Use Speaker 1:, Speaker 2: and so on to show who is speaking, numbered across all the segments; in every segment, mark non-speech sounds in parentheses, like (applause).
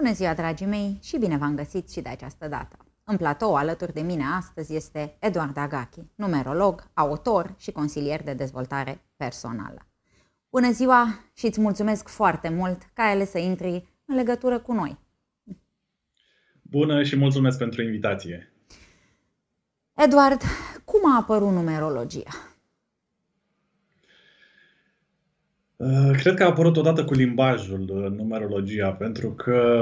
Speaker 1: Bună ziua, dragii mei, și bine v-am găsit și de această dată. În platou, alături de mine astăzi, este Eduard Agachi, numerolog, autor și consilier de dezvoltare personală. Bună ziua și îți mulțumesc foarte mult că ai ales să intri în legătură cu noi.
Speaker 2: Bună și mulțumesc pentru invitație.
Speaker 1: Eduard, cum a apărut numerologia?
Speaker 2: Uh, cred că a apărut odată cu limbajul uh, numerologia, pentru că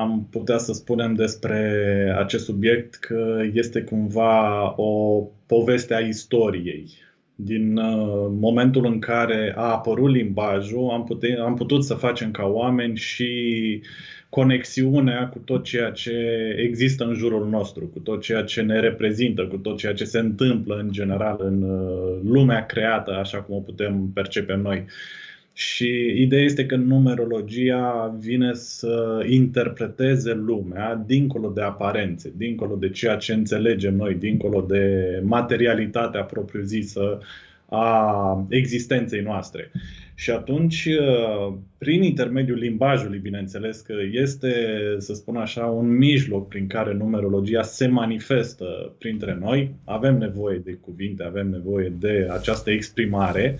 Speaker 2: am putea să spunem despre acest subiect că este cumva o poveste a istoriei. Din uh, momentul în care a apărut limbajul, am, pute- am putut să facem ca oameni și conexiunea cu tot ceea ce există în jurul nostru, cu tot ceea ce ne reprezintă, cu tot ceea ce se întâmplă în general în lumea creată, așa cum o putem percepe noi. Și ideea este că numerologia vine să interpreteze lumea dincolo de aparențe, dincolo de ceea ce înțelegem noi, dincolo de materialitatea propriu-zisă a existenței noastre. Și atunci, prin intermediul limbajului, bineînțeles că este, să spun așa, un mijloc prin care numerologia se manifestă printre noi. Avem nevoie de cuvinte, avem nevoie de această exprimare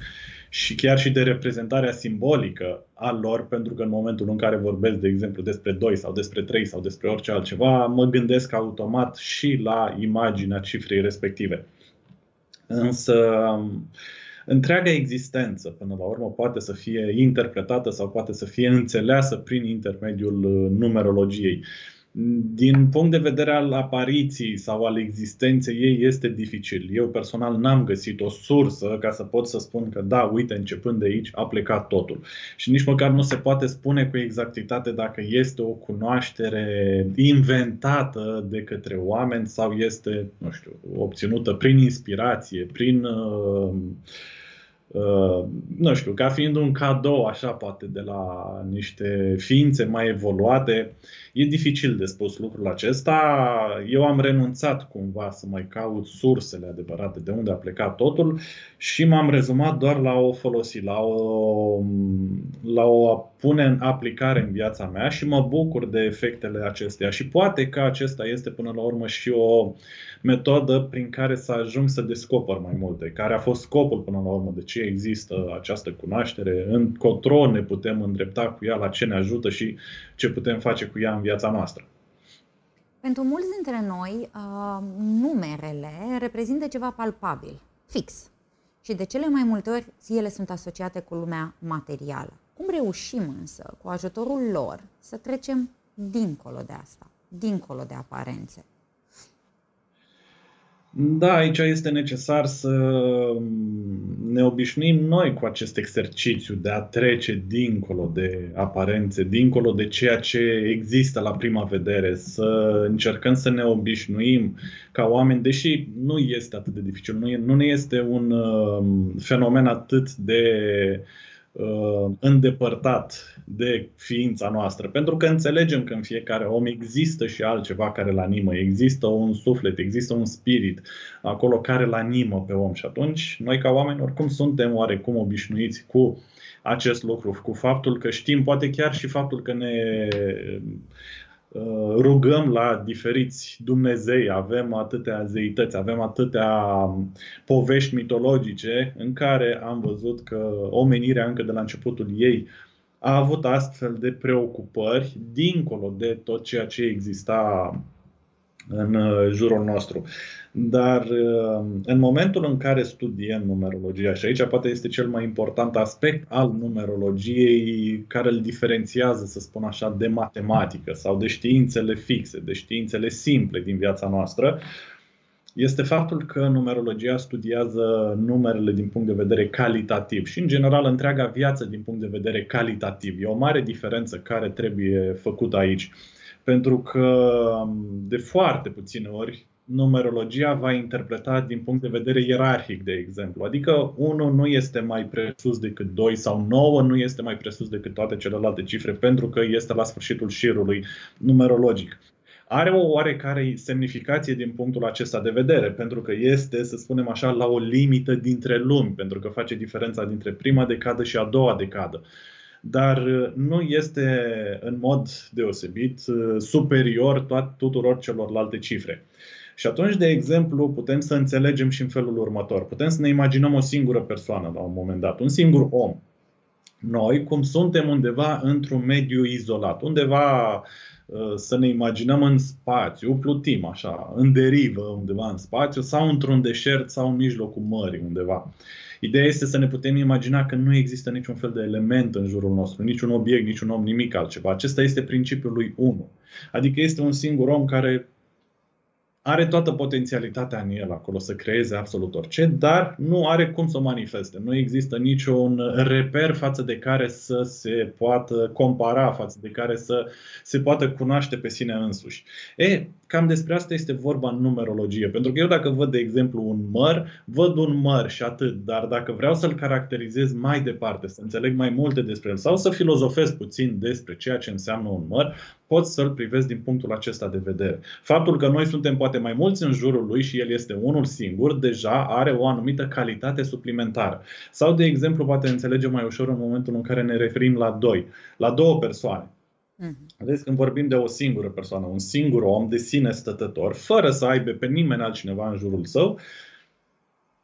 Speaker 2: și chiar și de reprezentarea simbolică a lor, pentru că în momentul în care vorbesc, de exemplu, despre 2 sau despre 3 sau despre orice altceva, mă gândesc automat și la imaginea cifrei respective. Însă, întreaga existență, până la urmă, poate să fie interpretată sau poate să fie înțeleasă prin intermediul uh, numerologiei din punct de vedere al apariției sau al existenței ei este dificil. Eu personal n-am găsit o sursă ca să pot să spun că da, uite, începând de aici a plecat totul. Și nici măcar nu se poate spune cu exactitate dacă este o cunoaștere inventată de către oameni sau este, nu știu, obținută prin inspirație, prin uh, Uh, nu știu, ca fiind un cadou așa poate de la niște ființe mai evoluate, e dificil de spus lucrul acesta. Eu am renunțat cumva să mai caut sursele adevărate de unde a plecat totul și m-am rezumat doar la o folosi, la o, la o pune în aplicare în viața mea și mă bucur de efectele acesteia. Și poate că acesta este până la urmă și o metodă prin care să ajung să descoper mai multe, care a fost scopul până la urmă de ce există această cunoaștere, încotro ne putem îndrepta cu ea, la ce ne ajută și ce putem face cu ea în viața noastră.
Speaker 1: Pentru mulți dintre noi, uh, numerele reprezintă ceva palpabil, fix. Și de cele mai multe ori, ele sunt asociate cu lumea materială. Cum reușim însă, cu ajutorul lor, să trecem dincolo de asta, dincolo de aparențe?
Speaker 2: Da, aici este necesar să ne obișnuim noi cu acest exercițiu de a trece dincolo de aparențe, dincolo de ceea ce există la prima vedere, să încercăm să ne obișnuim ca oameni, deși nu este atât de dificil, nu, e, nu ne este un uh, fenomen atât de uh, uh, îndepărtat de ființa noastră, pentru că înțelegem că în fiecare om există și altceva care îl animă, există un suflet, există un spirit acolo care îl animă pe om. Și atunci noi ca oameni oricum suntem oarecum obișnuiți cu acest lucru, cu faptul că știm, poate chiar și faptul că ne Uh, rugăm la diferiți Dumnezei, avem atâtea zeități, avem atâtea povești mitologice în care am văzut că omenirea încă de la începutul ei a avut astfel de preocupări dincolo de tot ceea ce exista în uh, jurul nostru. Dar uh, în momentul în care studiem numerologia, și aici poate este cel mai important aspect al numerologiei care îl diferențiază, să spun așa, de matematică sau de științele fixe, de științele simple din viața noastră, este faptul că numerologia studiază numerele din punct de vedere calitativ și, în general, întreaga viață din punct de vedere calitativ. E o mare diferență care trebuie făcută aici. Pentru că de foarte puține ori numerologia va interpreta din punct de vedere ierarhic, de exemplu. Adică 1 nu este mai presus decât 2 sau 9 nu este mai presus decât toate celelalte cifre pentru că este la sfârșitul șirului numerologic. Are o oarecare semnificație din punctul acesta de vedere, pentru că este, să spunem așa, la o limită dintre lumi, pentru că face diferența dintre prima decadă și a doua decadă. dar nu este în mod deosebit superior tuturor celorlalte cifre. Și atunci, de exemplu, putem să înțelegem și în felul următor. Putem să ne imaginăm o singură persoană la un moment dat, un singur om. Noi, cum suntem undeva într-un mediu izolat, undeva uh, să ne imaginăm în spațiu, plutim așa, în derivă undeva în spațiu sau într-un deșert sau în mijlocul mării undeva. Ideea este să ne putem imagina că nu există niciun fel de element în jurul nostru, niciun obiect, niciun om, nimic altceva. Acesta este principiul lui 1. Adică este un singur om care are toată potențialitatea în el acolo să creeze absolut orice, dar nu are cum să o manifeste. Nu există niciun reper față de care să se poată compara, față de care să se poată cunoaște pe sine însuși. E, cam despre asta este vorba în numerologie. Pentru că eu dacă văd, de exemplu, un măr, văd un măr și atât. Dar dacă vreau să-l caracterizez mai departe, să înțeleg mai multe despre el sau să filozofez puțin despre ceea ce înseamnă un măr, pot să-l privesc din punctul acesta de vedere. Faptul că noi suntem poate mai mulți în jurul lui și el este unul singur, deja are o anumită calitate suplimentară. Sau, de exemplu, poate înțelegem mai ușor în momentul în care ne referim la doi, la două persoane. Mm-hmm. Vedeți, când vorbim de o singură persoană, un singur om de sine stătător, fără să aibă pe nimeni altcineva în jurul său,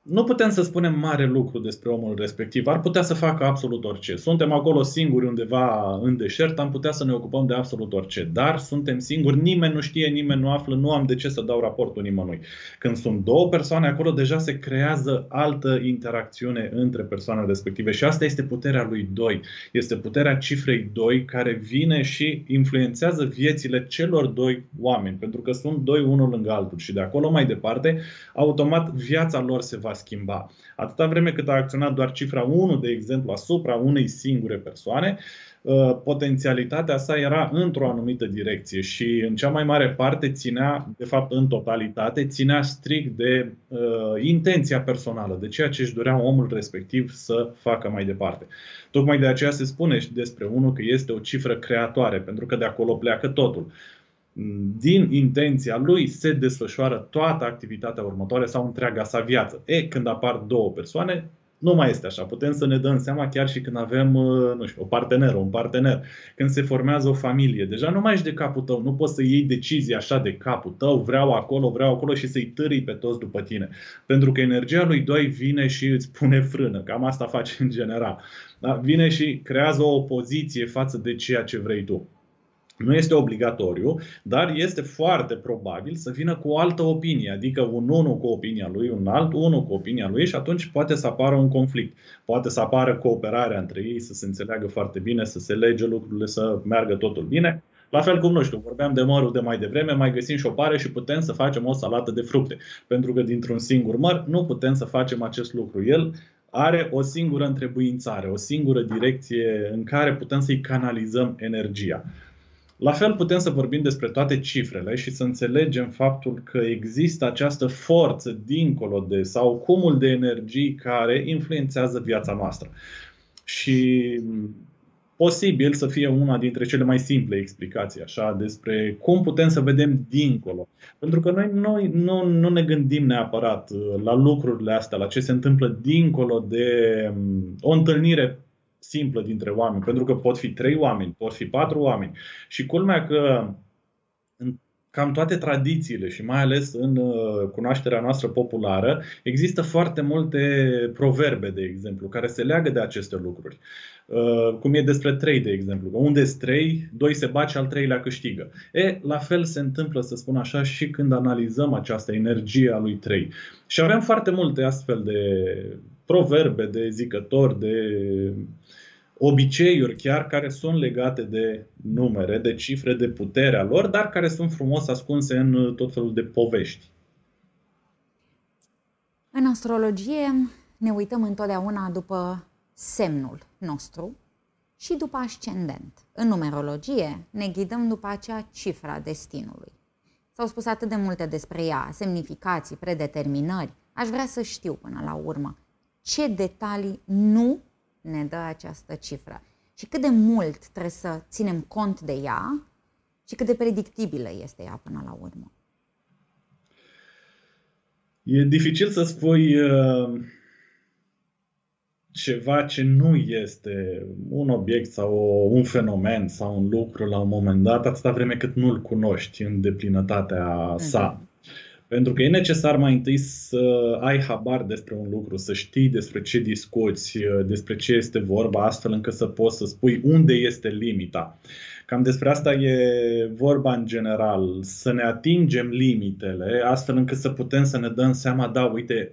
Speaker 2: nu putem să spunem mare lucru despre omul respectiv. Ar putea să facă absolut orice. Suntem acolo singuri undeva în deșert, am putea să ne ocupăm de absolut orice. Dar suntem singuri, nimeni nu știe, nimeni nu află, nu am de ce să dau raportul nimănui. Când sunt două persoane acolo, deja se creează altă interacțiune între persoanele respective. Și asta este puterea lui 2. Este puterea cifrei 2 care vine și influențează viețile celor doi oameni. Pentru că sunt doi unul lângă altul. Și de acolo mai departe, automat viața lor se va schimba. Atâta vreme cât a acționat doar cifra 1, de exemplu, asupra unei singure persoane, uh, potențialitatea sa era într-o anumită direcție și în cea mai mare parte ținea, de fapt în totalitate, ținea strict de uh, intenția personală, de ceea ce își dorea omul respectiv să facă mai departe. Tocmai de aceea se spune și despre unul că este o cifră creatoare, pentru că de acolo pleacă totul din intenția lui se desfășoară toată activitatea următoare sau întreaga sa viață. E, când apar două persoane, nu mai este așa. Putem să ne dăm seama chiar și când avem, uh, nu știu, o parteneră, un partener. Când se formează o familie, deja nu mai ești de capul tău. Nu poți să iei decizii așa de capul tău, vreau acolo, vreau acolo și să-i târii pe toți după tine. Pentru că energia lui doi vine și îți pune frână. Cam asta face în general. Da? Vine și creează o opoziție față de ceea ce vrei tu. Nu este obligatoriu, dar este foarte probabil să vină cu o altă opinie, adică un unul cu opinia lui, un alt unul cu opinia lui și atunci poate să apară un conflict. Poate să apară cooperarea între ei, să se înțeleagă foarte bine, să se lege lucrurile, să meargă totul bine. La fel cum, nu știu, vorbeam de mărul de mai devreme, mai găsim și o pare și putem să facem o salată de fructe. Pentru că dintr-un singur măr nu putem să facem acest lucru. El are o singură întrebuințare, o singură direcție în care putem să-i canalizăm energia. La fel putem să vorbim despre toate cifrele și să înțelegem faptul că există această forță dincolo de sau cumul de energii care influențează viața noastră. Și posibil să fie una dintre cele mai simple explicații așa despre cum putem să vedem dincolo. Pentru că noi, noi nu, nu ne gândim neapărat la lucrurile astea, la ce se întâmplă dincolo de um, o întâlnire simplă dintre oameni, pentru că pot fi trei oameni, pot fi patru oameni. Și culmea că în cam toate tradițiile și mai ales în uh, cunoașterea noastră populară, există foarte multe proverbe, de exemplu, care se leagă de aceste lucruri. Uh, cum e despre trei, de exemplu. Unde sunt trei, doi se bat și al treilea câștigă. E, la fel se întâmplă, să spun așa, și când analizăm această energie a lui trei. Și avem foarte multe astfel de proverbe, de zicători, de obiceiuri chiar care sunt legate de numere, de cifre, de puterea lor, dar care sunt frumos ascunse în tot felul de povești.
Speaker 1: În astrologie ne uităm întotdeauna după semnul nostru și după ascendent. În numerologie ne ghidăm după acea cifra a destinului. S-au spus atât de multe despre ea, semnificații, predeterminări. Aș vrea să știu până la urmă ce detalii nu ne dă această cifră și cât de mult trebuie să ținem cont de ea și cât de predictibilă este ea până la urmă.
Speaker 2: E dificil să spui uh, ceva ce nu este un obiect sau un fenomen sau un lucru la un moment dat, atâta vreme cât nu-l cunoști în deplinătatea sa. Mm-hmm. Pentru că e necesar mai întâi să ai habar despre un lucru, să știi despre ce discuți, despre ce este vorba, astfel încât să poți să spui unde este limita. Cam despre asta e vorba în general, să ne atingem limitele, astfel încât să putem să ne dăm seama, da, uite,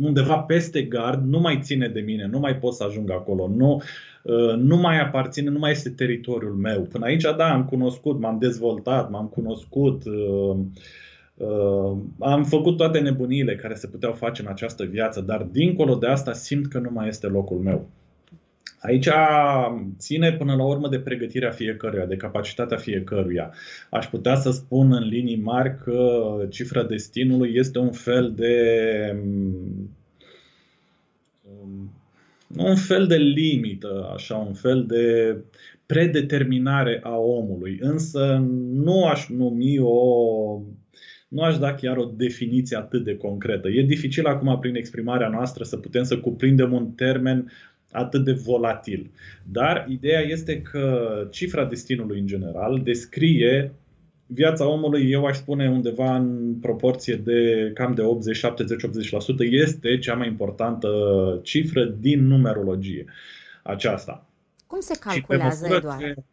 Speaker 2: undeva peste gard nu mai ține de mine, nu mai pot să ajung acolo, nu, uh, nu mai aparține, nu mai este teritoriul meu. Până aici, da, am cunoscut, m-am dezvoltat, m-am cunoscut, uh, uh, am făcut toate nebunile care se puteau face în această viață, dar dincolo de asta simt că nu mai este locul meu. Aici ține până la urmă de pregătirea fiecăruia, de capacitatea fiecăruia. Aș putea să spun în linii mari că cifra destinului este un fel de um, un fel de limită, așa, un fel de predeterminare a omului, însă nu aș numi o nu aș da chiar o definiție atât de concretă. E dificil acum prin exprimarea noastră să putem să cuprindem un termen atât de volatil. Dar ideea este că cifra destinului în general descrie viața omului, eu aș spune undeva în proporție de cam de 80, 70, 80% este cea mai importantă cifră din numerologie aceasta.
Speaker 1: Cum se calculează, Eduard?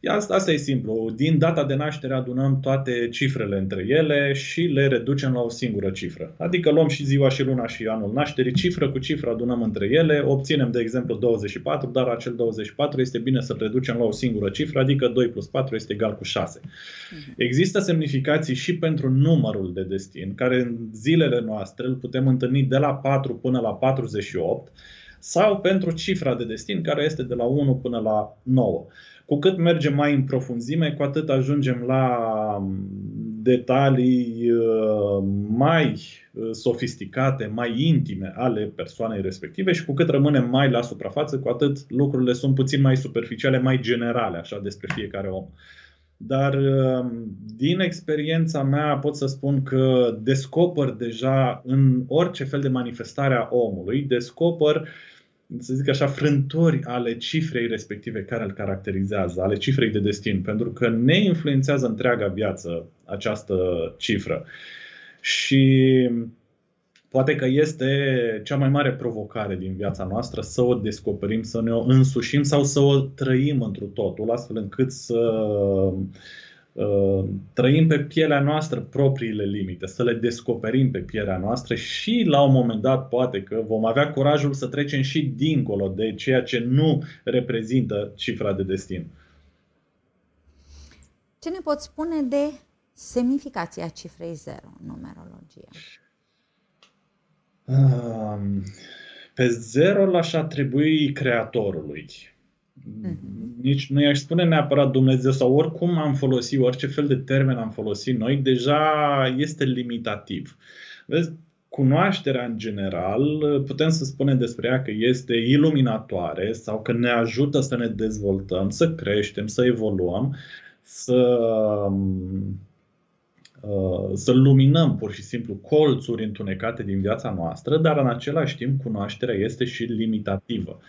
Speaker 1: Ce,
Speaker 2: Asta, asta e simplu. Din data de naștere adunăm toate cifrele între ele și le reducem la o singură cifră. Adică luăm și ziua și luna și anul nașterii, cifră cu cifră adunăm între ele, obținem de exemplu 24, dar acel 24 este bine să reducem la o singură cifră, adică 2 plus 4 este egal cu 6. Mhm. Există semnificații și pentru numărul de destin, care în zilele noastre îl putem întâlni de la 4 până la 48, sau pentru cifra de destin, care este de la 1 până la 9 cu cât mergem mai în profunzime, cu atât ajungem la um, detalii uh, mai uh, sofisticate, mai intime ale persoanei respective și cu cât rămânem mai la suprafață, cu atât lucrurile sunt puțin mai superficiale, mai generale, așa, despre fiecare om. Dar um, din experiența mea pot să spun că descoper deja în orice fel de manifestare a omului, descoper uh, să zic așa, frânturi ale cifrei respective care îl caracterizează, ale cifrei de destin, pentru că ne influențează întreaga viață această cifră. Și poate că este cea mai mare provocare din viața noastră să o descoperim, să ne o însușim sau să o trăim întru totul, astfel încât să Uh, trăim pe pielea noastră propriile limite, să le descoperim pe pielea noastră și la un moment dat poate că vom avea curajul să trecem și dincolo de ceea ce nu reprezintă cifra de destin.
Speaker 1: Ce ne poți spune de semnificația cifrei 0 în numerologie?
Speaker 2: Um, pe 0 l-aș atribui creatorului. Mm-hmm. Nici nu i-aș spune neapărat Dumnezeu sau oricum am folosit, orice fel de termen am folosit noi, deja este limitativ. Vezi, cunoașterea în general, putem să spunem despre ea că este iluminatoare sau că ne ajută să ne dezvoltăm, să creștem, să evoluăm, să, uh, să luminăm pur și simplu colțuri întunecate din viața noastră, dar în același timp cunoașterea este și limitativă.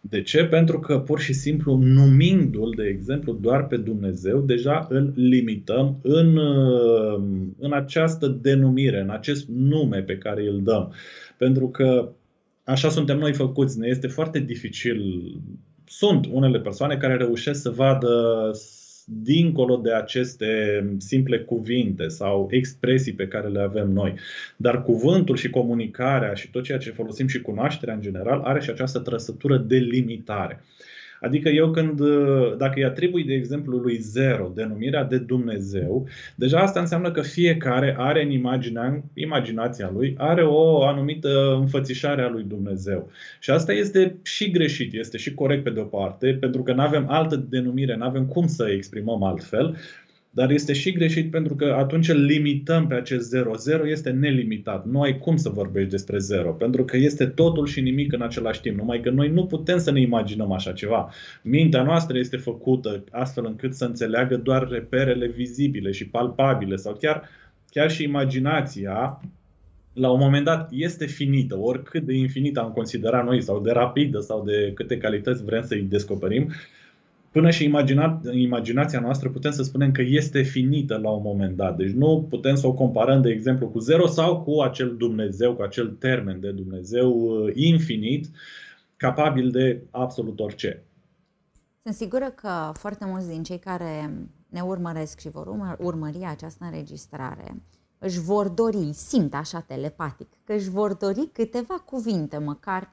Speaker 2: De ce? Pentru că pur și simplu numindu-l, de exemplu, doar pe Dumnezeu, deja îl limităm în, uh, în această denumire, în acest nume pe care îl dăm. Pentru că așa suntem noi făcuți, ne este foarte dificil. Sunt unele persoane care reușesc să vadă dincolo de aceste simple cuvinte sau expresii pe care le avem noi. Dar cuvântul și comunicarea și tot ceea ce folosim și cunoașterea în general are și această trăsătură de limitare. Adică eu când, dacă îi atribui, de exemplu, lui zero denumirea de Dumnezeu, deja asta înseamnă că fiecare are în imaginea, imaginația lui, are o anumită înfățișare a lui Dumnezeu. Și asta este și greșit, este și corect pe de o parte, pentru că nu avem altă denumire, nu avem cum să exprimăm altfel, dar este și greșit pentru că atunci îl limităm pe acest 0. 0 este nelimitat. Nu ai cum să vorbești despre 0, pentru că este totul și nimic în același timp. Numai că noi nu putem să ne imaginăm așa ceva. Mintea noastră este făcută astfel încât să înțeleagă doar reperele vizibile și palpabile sau chiar, chiar și imaginația la un moment dat este finită, oricât de infinită am considerat noi, sau de rapidă, sau de câte calități vrem să-i descoperim, până și imagina, imaginația noastră putem să spunem că este finită la un moment dat. Deci nu putem să o comparăm, de exemplu, cu zero sau cu acel Dumnezeu, cu acel termen de Dumnezeu uh, infinit, capabil de absolut orice.
Speaker 1: Sunt sigură că foarte mulți din cei care ne urmăresc și vor urmări această înregistrare își vor dori, simt așa telepatic, că își vor dori câteva cuvinte măcar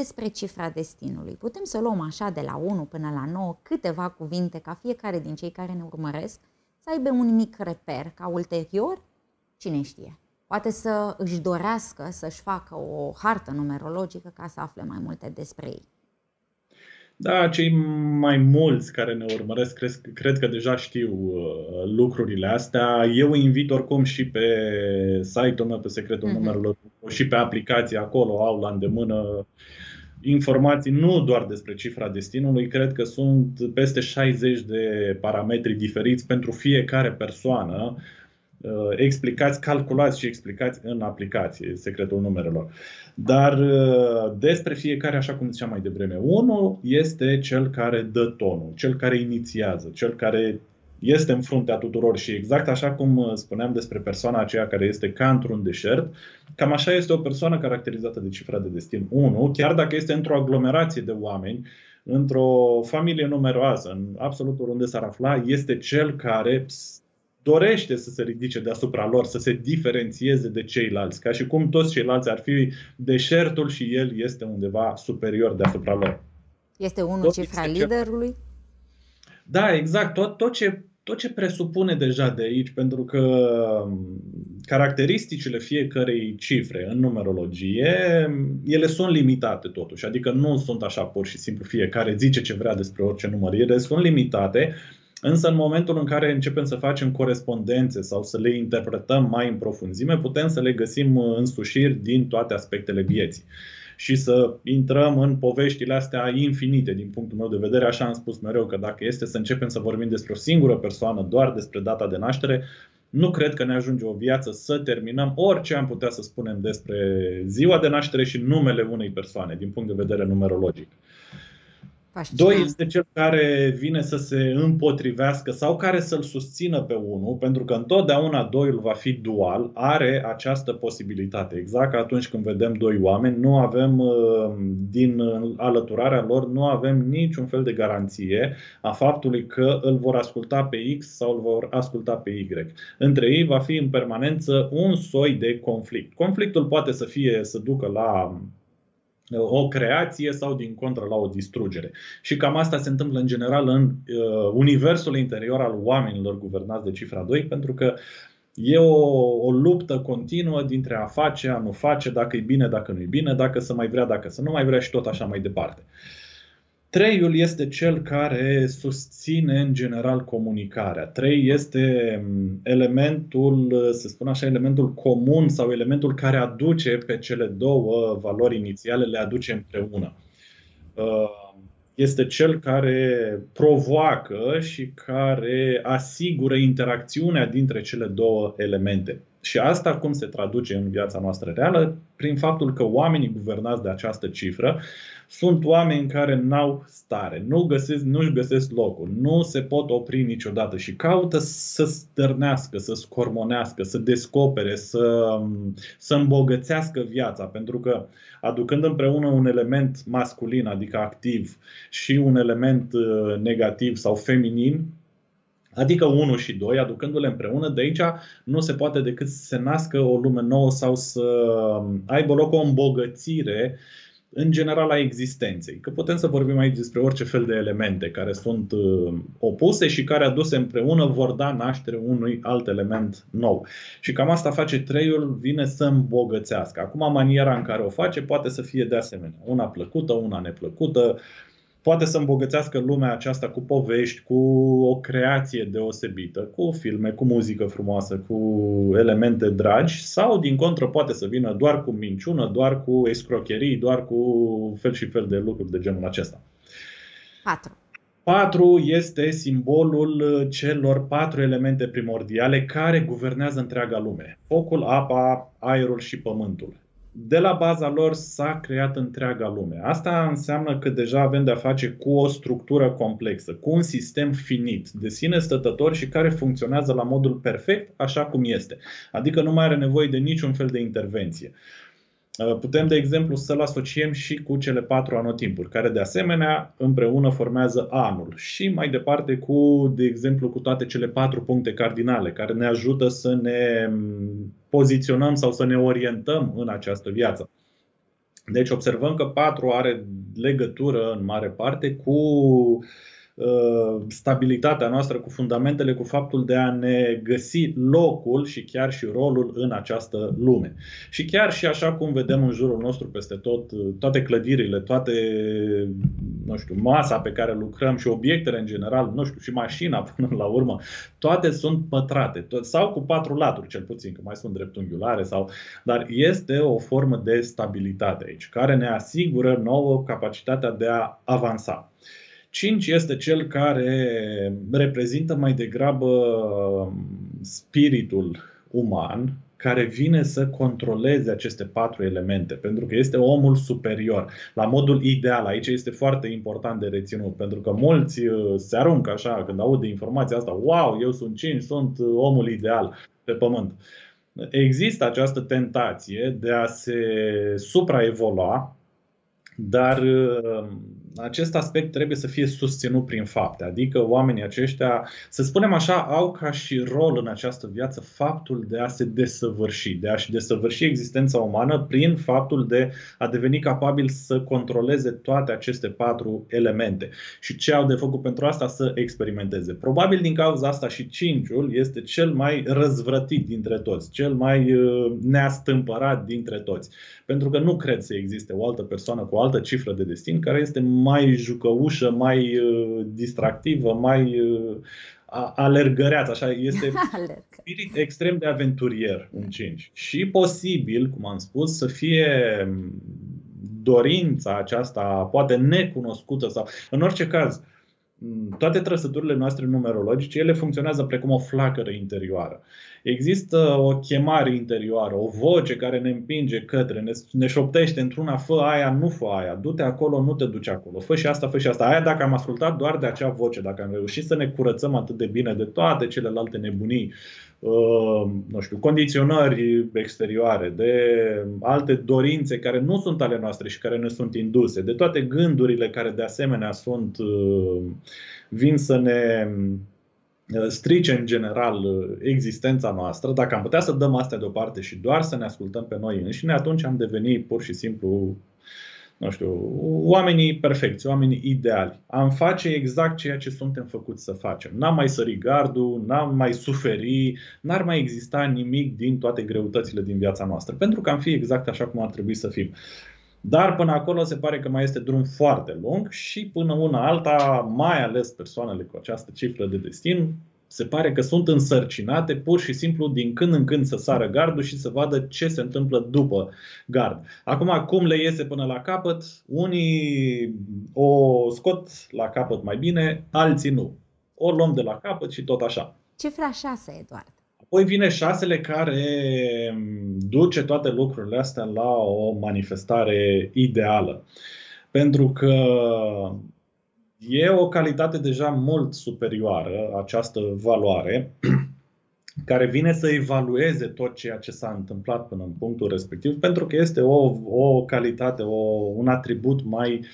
Speaker 1: despre cifra destinului. Putem să luăm așa de la 1 până la 9 câteva cuvinte ca fiecare din cei care ne urmăresc să aibă un mic reper, ca ulterior, cine știe, poate să își dorească să-și facă o hartă numerologică ca să afle mai multe despre ei.
Speaker 2: Da, cei mai mulți care ne urmăresc cred, cred că deja știu uh, lucrurile astea. Eu invit oricum și pe site-ul meu, pe secretul uh-huh. numerelor, și pe aplicație acolo au la îndemână informații nu doar despre cifra destinului, cred că sunt peste 60 de parametri diferiți pentru fiecare persoană uh, explicați, calculați și explicați în aplicație, secretul numerelor. Dar uh, despre fiecare, așa cum ziceam mai devreme, unul este cel care dă tonul, cel care inițiază, cel care este în fruntea tuturor și exact așa cum uh, spuneam despre persoana aceea care este ca într-un deșert, cam așa este o persoană caracterizată de cifra de destin 1, chiar dacă este într-o aglomerație de oameni, într-o familie numeroasă, în absolut oriunde s-ar afla, este cel care dorește să se ridice deasupra lor, să se diferențieze de ceilalți, ca și cum toți ceilalți ar fi deșertul și el este undeva superior deasupra lor.
Speaker 1: Este unul tot cifra este liderului?
Speaker 2: Da, exact. Tot, tot, ce, tot ce presupune deja de aici, pentru că um, caracteristicile fiecărei cifre în numerologie, ele sunt limitate totuși, adică nu sunt așa pur și simplu fiecare zice ce vrea despre orice număr, ele sunt limitate Însă în momentul în care începem să facem corespondențe sau să le interpretăm mai în profunzime, putem să le găsim însușiri din toate aspectele vieții și să intrăm în poveștile astea infinite din punctul meu de vedere. Așa am spus mereu că dacă este să începem să vorbim despre o singură persoană, doar despre data de naștere, nu cred că ne ajunge o viață să terminăm orice am putea să spunem despre ziua de naștere și numele unei persoane din punct de vedere numerologic. Fascinant. Doi este cel care vine să se împotrivească sau care să-l susțină pe unul, pentru că întotdeauna doiul va fi dual, are această posibilitate. Exact ca atunci când vedem doi oameni, nu avem, uh, din alăturarea lor, nu avem niciun fel de garanție a faptului că îl vor asculta pe X sau îl vor asculta pe Y. Între ei va fi în permanență un soi de conflict. Conflictul poate să fie să ducă la o creație sau din contră la o distrugere. Și cam asta se întâmplă în general în uh, universul interior al oamenilor guvernați de cifra 2, pentru că e o, o luptă continuă dintre a face, a nu face, dacă e bine, dacă nu e bine, dacă să mai vrea, dacă să nu mai vrea și tot așa mai departe. Uh, Treiul este cel care susține în general comunicarea. Trei este mm, elementul, să spun așa, elementul comun sau elementul care aduce pe cele două valori inițiale, le aduce împreună. Uh, este cel care provoacă și care asigură interacțiunea dintre cele două elemente. Și asta cum se traduce în viața noastră reală? Prin faptul că oamenii guvernați de această cifră sunt oameni care n-au stare, nu găsesc, nu-și găsesc locul, nu se pot opri niciodată și caută să stârnească, să scormonească, să descopere, să, să îmbogățească viața. Pentru că aducând împreună un element masculin, adică activ, și un element uh, negativ sau feminin, Adică 1 și 2, aducându-le împreună, de aici nu se poate decât să se nască o lume nouă sau să aibă loc o îmbogățire în general a existenței. Că putem să vorbim aici despre orice fel de elemente care sunt uh, opuse și care aduse împreună vor da naștere unui alt element nou. Și cam asta face treiul, vine să îmbogățească. Acum maniera în care o face poate să fie de asemenea una plăcută, una neplăcută, poate să îmbogățească lumea aceasta cu povești, cu o creație deosebită, cu filme, cu muzică frumoasă, cu elemente dragi sau din contră poate să vină doar cu minciună, doar cu escrocherii, doar cu fel și fel de lucruri de genul acesta.
Speaker 1: 4.
Speaker 2: Patru este simbolul celor patru elemente primordiale care guvernează întreaga lume. Focul, apa, aerul și pământul de la baza lor s-a creat întreaga lume. Asta înseamnă că deja avem de-a face cu o structură complexă, cu un sistem finit, de sine stătător și care funcționează la modul perfect așa cum este. Adică nu mai are nevoie de niciun fel de intervenție. Uh, putem, de exemplu, să-l asociem și cu cele patru anotimpuri, care de asemenea împreună formează anul și mai departe cu, de exemplu, cu toate cele patru puncte cardinale care ne ajută să ne mm, poziționăm sau să ne orientăm în această viață. Deci observăm că patru are legătură în mare parte cu uh, Uh, stabilitatea noastră, cu fundamentele, cu faptul de a ne găsi locul și chiar și rolul în această lume. Și chiar și așa cum vedem în jurul nostru peste tot, uh, toate clădirile, toate, nu știu, masa pe care lucrăm și obiectele în general, nu știu, și mașina (laughs) până la urmă, toate sunt pătrate, sau cu patru laturi cel puțin, că mai sunt dreptunghiulare, sau, dar este o formă de stabilitate aici, care ne asigură nouă capacitatea de a avansa. 5 este cel care reprezintă mai degrabă um, spiritul uman care vine să controleze aceste patru elemente, pentru că este omul superior, la modul ideal. Aici este foarte important de reținut, pentru că mulți uh, se aruncă așa când aud de informația asta, wow, eu sunt 5, sunt uh, omul ideal pe pământ. Există această tentație de a se supraevolua, dar uh, acest aspect trebuie să fie susținut prin fapte, adică oamenii aceștia, să spunem așa, au ca și rol în această viață faptul de a se desăvârși, de a-și desăvârși existența umană prin faptul de a deveni capabil să controleze toate aceste patru elemente. Și ce au de făcut pentru asta? Să experimenteze. Probabil din cauza asta și cinciul este cel mai răzvrătit dintre toți, cel mai uh, neastâmpărat dintre toți. Pentru că nu cred să existe o altă persoană cu o altă cifră de destin care este mai jucăușă, mai uh, distractivă, mai uh, alergăreață, așa, este (laughs) spirit extrem de aventurier în 5. Și posibil, cum am spus, să fie um, dorința aceasta, poate necunoscută sau, în orice caz, toate trăsăturile noastre numerologice, ele funcționează precum o flacără interioară. Există o chemare interioară, o voce care ne împinge către, ne, ne șoptește într-una, fă aia, nu fă aia, du-te acolo, nu te duci acolo, fă și asta, fă și asta. Aia dacă am ascultat doar de acea voce, dacă am reușit să ne curățăm atât de bine de toate celelalte nebunii, uh, nu știu, condiționări exterioare, de alte dorințe care nu sunt ale noastre și care ne sunt induse, de toate gândurile care de asemenea sunt, uh, vin să ne Uh, strice în general uh, existența noastră, dacă am putea să dăm astea deoparte și doar să ne ascultăm pe noi înșine, atunci am devenit pur și simplu, nu știu, oamenii perfecți, oamenii ideali. Am face exact ceea ce suntem făcuți să facem. N-am mai sări gardul, n-am mai suferi, n-ar mai exista nimic din toate greutățile din viața noastră, pentru că am fi exact așa cum ar trebui să fim. Dar până acolo se pare că mai este drum foarte lung și până una alta, mai ales persoanele cu această cifră de destin, se pare că sunt însărcinate pur și simplu din când în când să sară gardul și să vadă ce se întâmplă după gard. Acum, cum le iese până la capăt, unii o scot la capăt mai bine, alții nu. O luăm de la capăt și tot așa.
Speaker 1: Cifra 6, Eduard.
Speaker 2: Apoi vine șasele care duce toate lucrurile astea la o manifestare ideală. Pentru că e o calitate deja mult superioară, această valoare, (clears throat) care vine să evalueze tot ceea ce s-a întâmplat până în punctul respectiv, pentru că este o, o calitate, o, un atribut mai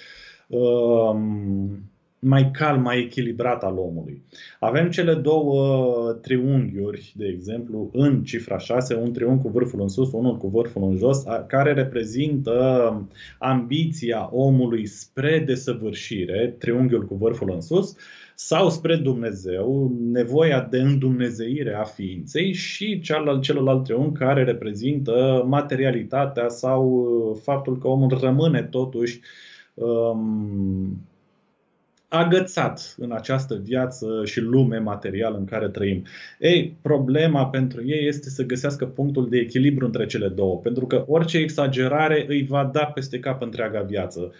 Speaker 2: um, mai calm, mai echilibrat al omului. Avem cele două triunghiuri, de exemplu, în cifra 6, un triunghi cu vârful în sus, unul cu vârful în jos, care reprezintă ambiția omului spre desăvârșire, triunghiul cu vârful în sus, sau spre Dumnezeu, nevoia de îndumnezeire a ființei și celălalt, celălalt triunghi care reprezintă materialitatea sau faptul că omul rămâne totuși um, agățat în această viață și lume materială în care trăim. Ei, problema pentru ei este să găsească punctul de echilibru între cele două, pentru că orice exagerare îi va da peste cap întreaga viață.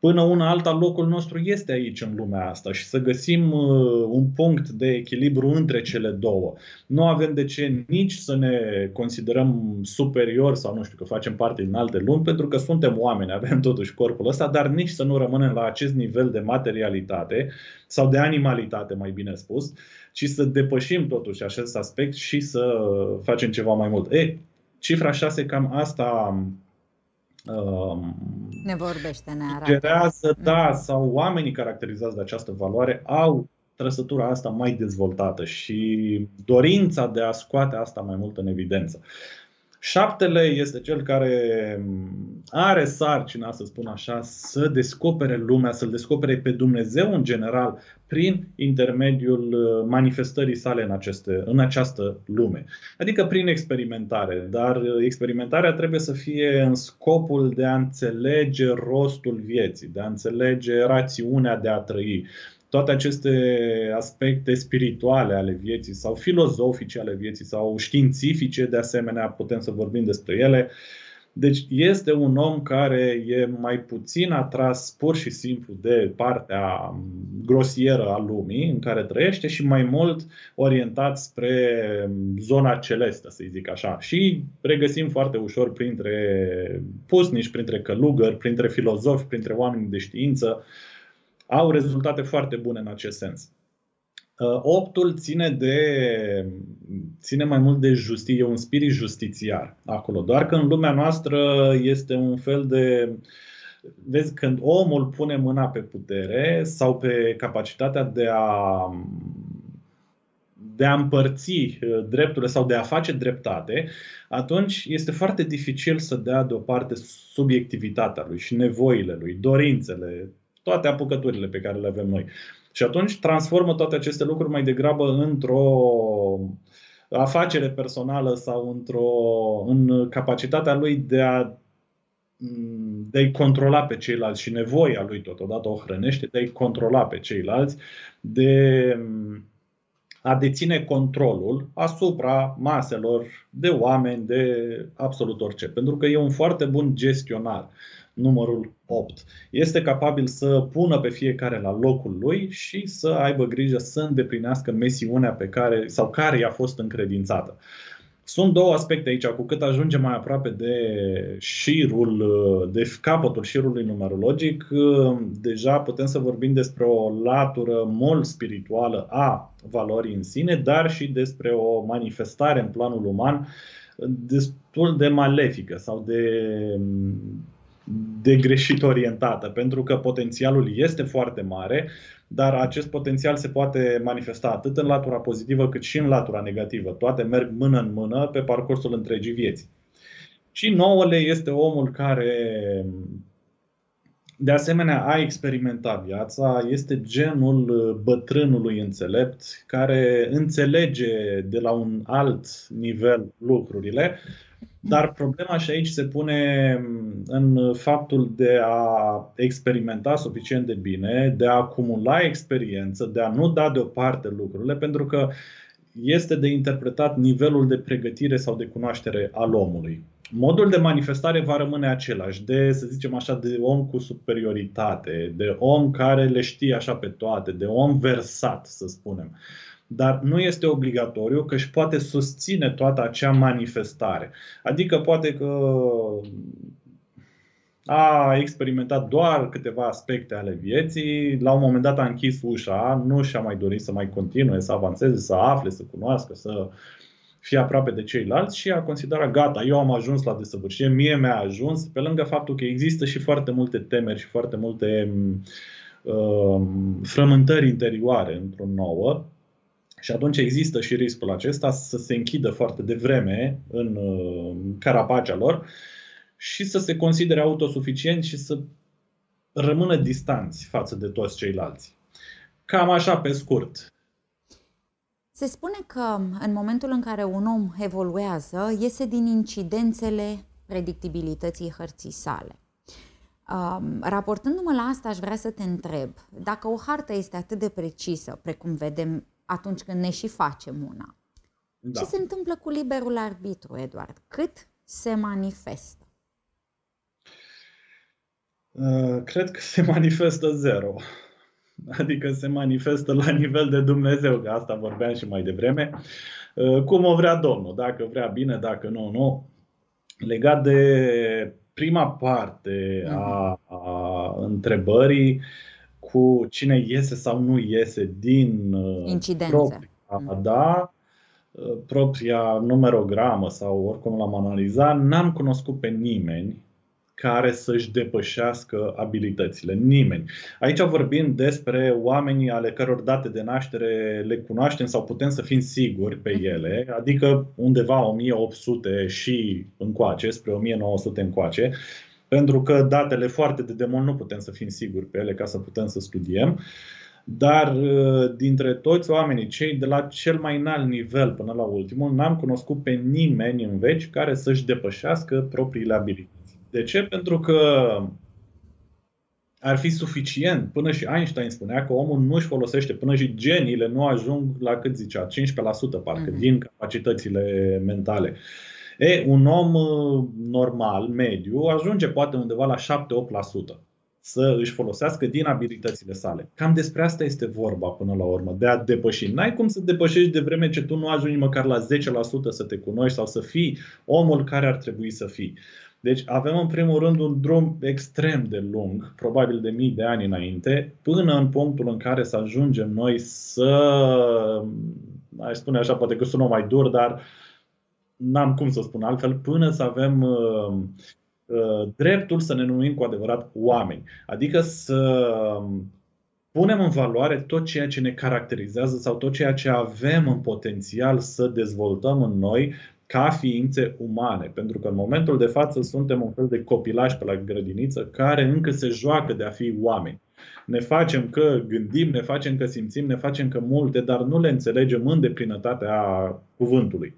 Speaker 2: Până una alta locul nostru este aici în lumea asta și să găsim uh, un punct de echilibru între cele două. Nu avem de ce nici să ne considerăm superior sau nu știu că facem parte din alte lumi pentru că suntem oameni, avem totuși corpul ăsta, dar nici să nu rămânem la acest nivel de materialitate sau de animalitate, mai bine spus, ci să depășim totuși acest aspect și să facem ceva mai mult. E, cifra 6 cam asta
Speaker 1: Um, ne vorbește, ne arată.
Speaker 2: Sugerează, da, mm. sau oamenii caracterizați de această valoare au trăsătura asta mai dezvoltată și dorința de a scoate asta mai mult în evidență. Șaptele este cel care are sarcina, să spun așa, să descopere lumea, să-L descopere pe Dumnezeu în general prin intermediul uh, manifestării sale în, aceste, în această lume. Adică prin experimentare. Dar uh, experimentarea trebuie să fie în scopul de a înțelege rostul vieții, de a înțelege rațiunea de a trăi toate aceste aspecte spirituale ale vieții sau filozofice ale vieții sau științifice, de asemenea, putem să vorbim despre ele. Deci este un om care e mai puțin atras pur și simplu de partea grosieră a lumii în care trăiește și mai mult orientat spre zona celestă, să zic așa. Și regăsim foarte ușor printre pusnici, printre călugări, printre filozofi, printre oameni de știință, au rezultate foarte bune în acest sens. Uh, optul ține, de, ține mai mult de justiție, e un spirit justițiar acolo. Doar că în lumea noastră este un fel de. Vezi, când omul pune mâna pe putere sau pe capacitatea de a, de a împărți uh, drepturile sau de a face dreptate, atunci este foarte dificil să dea deoparte subiectivitatea lui și nevoile lui, dorințele, toate apucăturile pe care le avem noi. Și atunci transformă toate aceste lucruri mai degrabă într-o afacere personală sau într-o, în capacitatea lui de a de a-i controla pe ceilalți și nevoia lui totodată o hrănește de a-i controla pe ceilalți, de a deține controlul asupra maselor de oameni, de absolut orice. Pentru că e un foarte bun gestionar numărul 8. Este capabil să pună pe fiecare la locul lui și să aibă grijă să îndeplinească misiunea pe care sau care i-a fost încredințată. Sunt două aspecte aici. Cu cât ajungem mai aproape de șirul, de capătul șirului numerologic, deja putem să vorbim despre o latură mult spirituală a valorii în sine, dar și despre o manifestare în planul uman destul de malefică sau de de greșit orientată, pentru că potențialul este foarte mare, dar acest potențial se poate manifesta atât în latura pozitivă cât și în latura negativă. Toate merg mână în mână pe parcursul întregii vieți. Și nouăle este omul care de asemenea a experimentat viața, este genul bătrânului înțelept care înțelege de la un alt nivel lucrurile dar problema și aici se pune în faptul de a experimenta suficient de bine, de a acumula experiență, de a nu da deoparte lucrurile, pentru că este de interpretat nivelul de pregătire sau de cunoaștere al omului. Modul de manifestare va rămâne același, de, să zicem așa, de om cu superioritate, de om care le știe așa pe toate, de om versat, să spunem dar nu este obligatoriu că își poate susține toată acea manifestare. Adică poate că a experimentat doar câteva aspecte ale vieții, la un moment dat a închis ușa, nu și-a mai dorit să mai continue, să avanseze, să afle, să cunoască, să fie aproape de ceilalți și a considerat gata, eu am ajuns la desăvârșire, mie mi-a ajuns, pe lângă faptul că există și foarte multe temeri și foarte multe uh, frământări interioare într-un nouă, și atunci există și riscul acesta să se închidă foarte devreme în uh, carapacea lor și să se considere autosuficient și să rămână distanți față de toți ceilalți. Cam așa pe scurt.
Speaker 1: Se spune că în momentul în care un om evoluează, iese din incidențele predictibilității hărții sale. Um, raportându-mă la asta, aș vrea să te întreb, dacă o hartă este atât de precisă, precum vedem atunci când ne și facem una. Da. Ce se întâmplă cu liberul arbitru, Eduard? Cât se manifestă?
Speaker 2: Uh, cred că se manifestă zero. Adică se manifestă la nivel de Dumnezeu, că asta vorbeam și mai devreme. Uh, cum o vrea Domnul, dacă vrea bine, dacă nu, nu. Legat de prima parte a, mhm. a întrebării cu cine iese sau nu iese din
Speaker 1: uh, incidență. Propria,
Speaker 2: mm. da, propria numerogramă sau oricum l-am analizat, n-am cunoscut pe nimeni care să-și depășească abilitățile. Nimeni. Aici vorbim despre oamenii ale căror date de naștere le cunoaștem sau putem să fim siguri pe mhm. ele, adică undeva 1800 și încoace, spre 1900 încoace, pentru că datele foarte de demon nu putem să fim siguri pe ele ca să putem să studiem. Dar uh, dintre toți oamenii, cei de la cel mai înalt nivel până la ultimul, n-am cunoscut pe nimeni în veci care să-și depășească propriile abilități. De ce? Pentru că ar fi suficient. Până și Einstein spunea că omul nu își folosește, până și geniile nu ajung la cât zicea, 15% parcă, mm-hmm. din capacitățile mentale. E, un om uh, normal, mediu, ajunge poate undeva la 7-8% să își folosească din abilitățile sale. Cam despre asta este vorba până la urmă, de a depăși. N-ai cum să depășești de vreme ce tu nu ajungi măcar la 10% să te cunoști sau să fii omul care ar trebui să fii. Deci avem în primul rând un drum extrem de lung, probabil de mii de ani înainte, până în punctul în care să ajungem noi să, aș spune așa, poate că sună mai dur, dar n-am cum să spun altfel, până să avem uh, uh, dreptul să ne numim cu adevărat oameni. Adică să punem în valoare tot ceea ce ne caracterizează sau tot ceea ce avem în potențial să dezvoltăm în noi ca ființe umane, pentru că în momentul de față suntem un fel de copilași pe la grădiniță care încă se joacă de a fi oameni. Ne facem că gândim, ne facem că simțim, ne facem că multe, dar nu le înțelegem în deplinătatea cuvântului.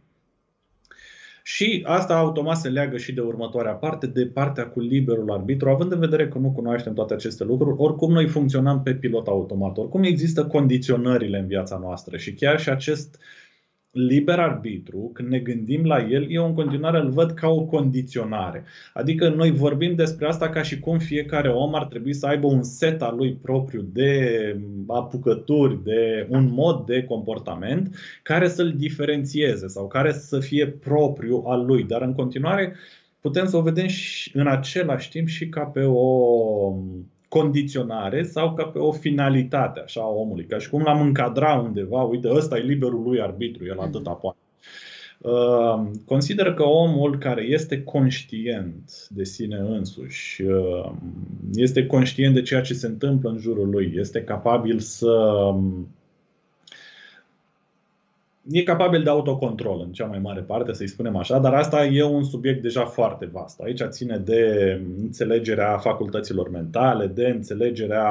Speaker 2: Și asta automat se leagă și de următoarea parte, de partea cu liberul arbitru, având în vedere că nu cunoaștem toate aceste lucruri, oricum noi funcționăm pe pilot automat, oricum există condiționările în viața noastră și chiar și acest uh, liber arbitru, când ne gândim la el, eu în continuare îl văd ca o condiționare. Adică noi vorbim despre asta ca și cum fiecare om ar trebui să aibă un set al lui propriu de apucături, de un mod de comportament care să-l diferențieze sau care să fie propriu al lui. Dar în continuare putem să o vedem și în același timp și ca pe o condiționare sau ca pe o finalitate așa, a omului. Ca și cum l-am încadra undeva, uite, ăsta e liberul lui arbitru, el atâta poate. Uh, consider că omul care este conștient de sine însuși, uh, este conștient de ceea ce se întâmplă în jurul lui, este capabil să e capabil de autocontrol în cea mai mare parte, să-i spunem așa, dar asta e un subiect deja foarte vast. Aici ține de înțelegerea facultăților mentale, de înțelegerea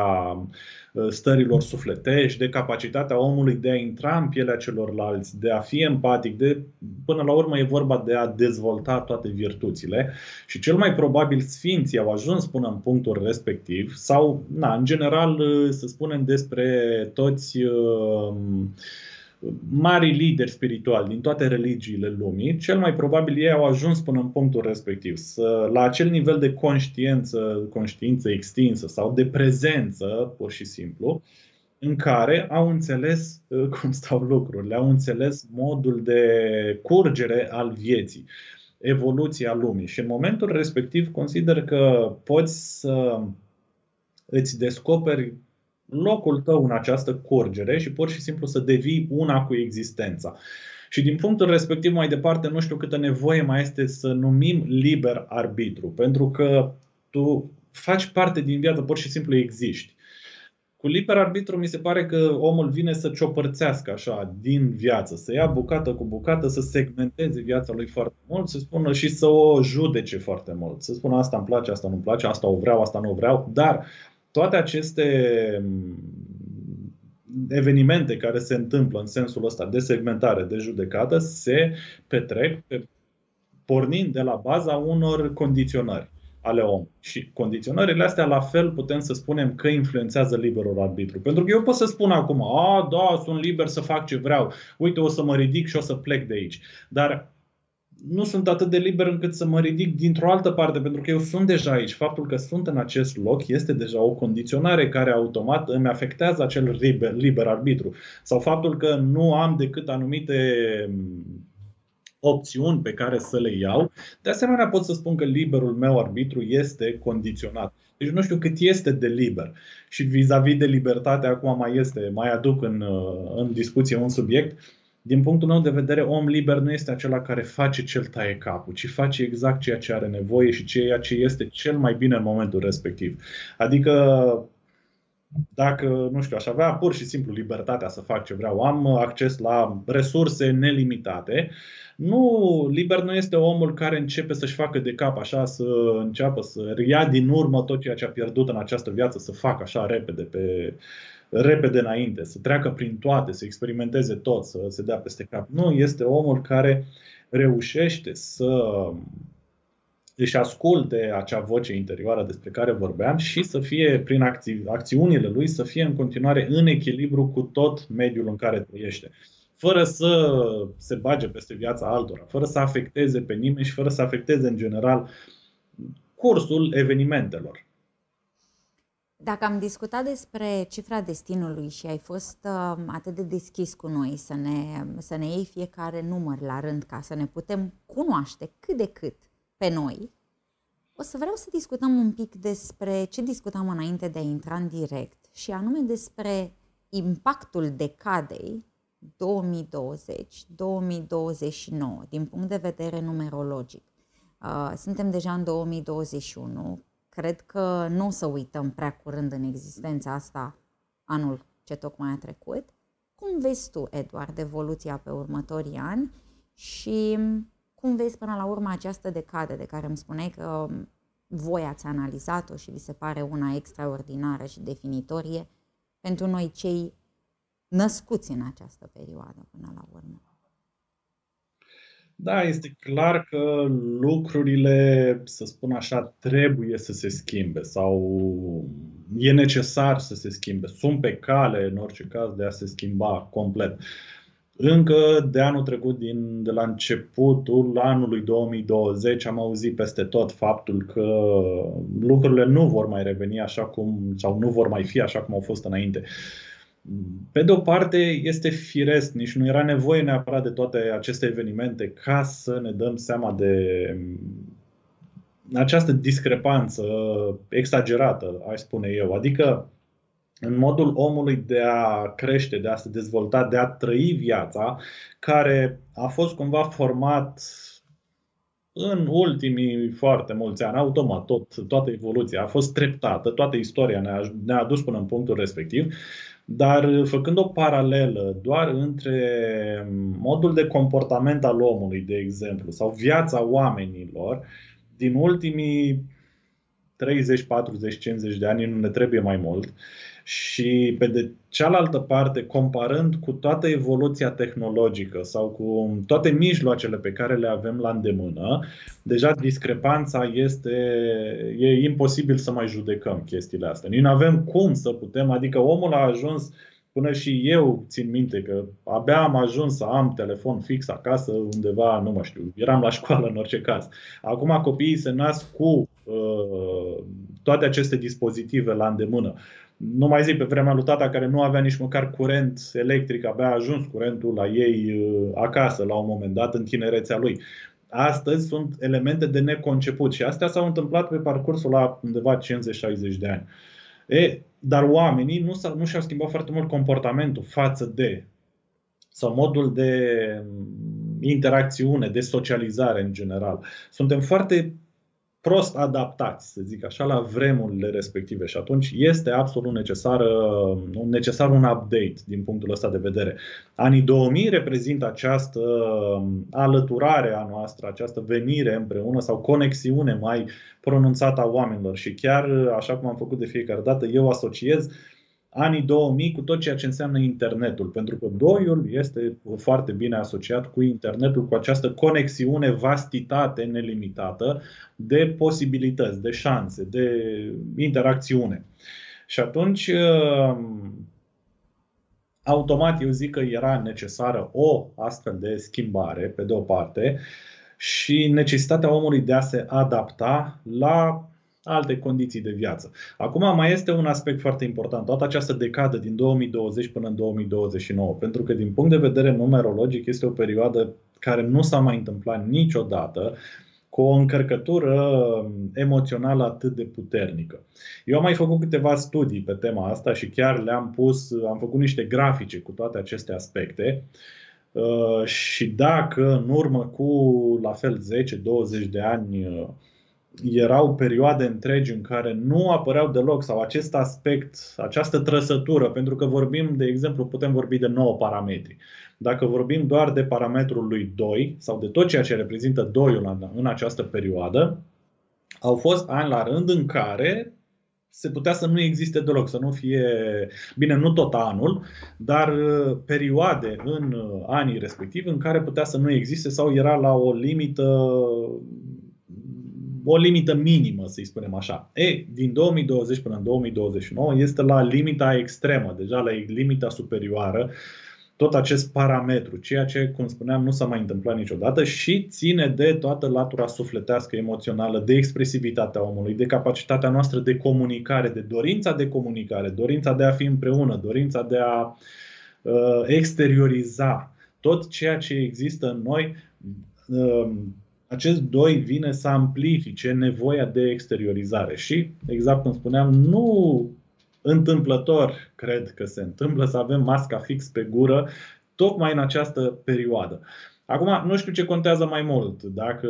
Speaker 2: uh, stărilor sufletești, de capacitatea omului de a intra în pielea celorlalți, de a fi empatic, de, până la urmă e vorba de a dezvolta toate virtuțile și cel mai probabil sfinții au ajuns până în punctul respectiv sau, na, în general, uh, să spunem despre toți uh, mari lideri spirituali din toate religiile lumii, cel mai probabil ei au ajuns până în punctul respectiv, să, la acel nivel de conștiință, conștiință extinsă sau de prezență, pur și simplu, în care au înțeles uh, (laughs) cum stau lucrurile, au înțeles modul de curgere al vieții, evoluția lumii. Și în momentul respectiv consider că poți să îți descoperi locul tău în această curgere și pur și simplu să devii una cu existența. Și din punctul respectiv mai departe, nu știu câtă nevoie mai este să numim liber arbitru, pentru că tu faci parte din viață, pur și simplu existi. Cu liber arbitru mi se pare că omul vine să ciopărțească așa din viață, să ia bucată cu bucată, să segmenteze viața lui foarte mult, să spună și să o judece foarte mult. Să spună asta îmi place, asta nu-mi place, asta o vreau, asta nu o vreau, dar toate aceste mm, evenimente care se întâmplă în sensul ăsta de segmentare, de judecată, se petrec pe, pornind de la baza unor condiționări ale om. Și condiționările astea, la fel, putem să spunem că influențează liberul arbitru. Pentru că eu pot să spun acum, a, da, sunt liber să fac ce vreau, uite, o să mă ridic și o să plec de aici. Dar nu sunt atât de liber încât să mă ridic dintr-o altă parte, pentru că eu sunt deja aici. Faptul că sunt în acest loc este deja o condiționare care automat îmi afectează acel liber, liber arbitru. Sau faptul că nu am decât anumite opțiuni pe care să le iau. De asemenea, pot să spun că liberul meu arbitru este condiționat. Deci nu știu cât este de liber. Și vis-a-vis de libertate, acum mai este, mai aduc în, în discuție un subiect. Din punctul meu de vedere, om liber nu este acela care face cel taie capul, ci face exact ceea ce are nevoie și ceea ce este cel mai bine în momentul respectiv. Adică dacă, nu știu, aș avea pur și simplu libertatea să fac ce vreau, am acces la resurse nelimitate, nu, liber nu este omul care începe să-și facă de cap așa, să înceapă să ia din urmă tot ceea ce a pierdut în această viață, să facă așa repede, pe, repede înainte, să treacă prin toate, să experimenteze tot, să se dea peste cap. Nu, este omul care reușește să își asculte acea voce interioară despre care vorbeam și să fie, prin acți- acțiunile lui, să fie în continuare în echilibru cu tot mediul în care trăiește fără să se bage peste viața altora, fără să afecteze pe nimeni și fără să afecteze în general cursul evenimentelor.
Speaker 1: Dacă am discutat despre cifra destinului și ai fost uh, atât de deschis cu noi să ne, să ne iei fiecare număr la rând ca să ne putem cunoaște cât de cât pe noi, o să vreau să discutăm un pic despre ce discutam înainte de a intra în direct și anume despre impactul decadei 2020-2029 din punct de vedere numerologic. Uh, suntem deja în 2021. Cred că nu o să uităm prea curând în existența asta anul ce tocmai a trecut. Cum vezi tu, Eduard, evoluția pe următorii ani și cum vezi până la urmă această decadă de care îmi spuneai că voi ați analizat-o și vi se pare una extraordinară și definitorie pentru noi cei născuți în această perioadă până la urmă.
Speaker 2: Da, este clar că lucrurile, să spun așa, trebuie să se schimbe sau e necesar să se schimbe. Sunt pe cale, în orice caz, de a se schimba complet. Încă de anul trecut, din, de la începutul anului 2020, am auzit peste tot faptul că lucrurile nu vor mai reveni așa cum, sau nu vor mai fi așa cum au fost înainte. Uh, pe de o parte, este firesc, nici nu era nevoie neapărat de toate aceste evenimente ca să ne dăm seama de această discrepanță exagerată, aș spune eu. Adică, în modul omului de a crește, de a se dezvolta, de a trăi viața, care a fost cumva format în ultimii foarte mulți ani, automat, tot, toată evoluția a fost treptată, toată istoria ne-a, ne-a dus până în punctul respectiv dar făcând o paralelă doar între modul de comportament al omului, de exemplu, sau viața oamenilor, din ultimii 30, 40, 50 de ani, nu ne trebuie mai mult, și pe de cealaltă parte, comparând cu toată evoluția tehnologică sau cu toate mijloacele pe care le avem la îndemână, deja discrepanța este, e imposibil să mai judecăm chestiile astea. Noi nu avem cum să putem, adică omul a ajuns Până și eu țin minte că abia am ajuns să am telefon fix acasă undeva, nu mă știu, eram la școală în orice caz. Acum copiii se nasc cu uh, toate aceste dispozitive la îndemână. Nu mai zic pe vremea lui tata care nu avea nici măcar curent electric, abia a ajuns curentul la ei uh, acasă la un moment dat în tinerețea lui. Astăzi sunt elemente de neconceput și astea s-au întâmplat pe parcursul la undeva 50-60 de ani. E, dar oamenii nu, nu și-au schimbat foarte mult comportamentul față de sau modul de mm, interacțiune, de socializare în general. Suntem foarte prost adaptați, să zic așa, la vremurile respective și atunci este absolut necesar, necesar un update din punctul ăsta de vedere. Anii 2000 reprezintă această alăturare a noastră, această venire împreună sau conexiune mai pronunțată a oamenilor și chiar așa cum am făcut de fiecare dată, eu asociez uh, anii 2000 cu tot ceea ce înseamnă internetul, pentru că doiul este foarte bine asociat cu internetul, cu această conexiune, vastitate nelimitată de posibilități, de șanse, de interacțiune. Și atunci, um, automat eu zic că era necesară o astfel de schimbare, pe de o parte, și necesitatea omului de a se adapta la alte condiții de viață. Acum mai este un aspect foarte important, toată această decadă din 2020 până în 2029, pentru că din punct de vedere numerologic este o perioadă care nu s-a mai întâmplat niciodată cu o încărcătură emoțională atât de puternică. Eu am mai făcut câteva studii pe tema asta și chiar le-am pus, am făcut niște grafice cu toate aceste aspecte. Uh, și dacă în urmă cu la fel 10-20 de ani uh, erau perioade întregi în care nu apăreau deloc sau acest aspect, această trăsătură, pentru că vorbim, de exemplu, putem vorbi de 9 parametri. Dacă vorbim doar de parametrul lui 2 sau de tot ceea ce reprezintă 2 în această perioadă, au fost ani la rând în care se putea să nu existe deloc, să nu fie, bine, nu tot anul, dar uh, perioade în uh, anii respectivi în care putea să nu existe sau era la o limită o limită minimă, să-i spunem așa. E, din 2020 până în 2029 este la limita extremă, deja la limita superioară, tot acest parametru, ceea ce, cum spuneam, nu s-a mai întâmplat niciodată și ține de toată latura sufletească, emoțională, de expresivitatea omului, de capacitatea noastră de comunicare, de dorința de comunicare, dorința de a fi împreună, dorința de a uh, exterioriza tot ceea ce există în noi. Uh, acest doi vine să amplifice nevoia de exteriorizare și, exact cum spuneam, nu întâmplător cred că se întâmplă să avem masca fix pe gură tocmai în această perioadă. Acum, nu știu ce contează mai mult, dacă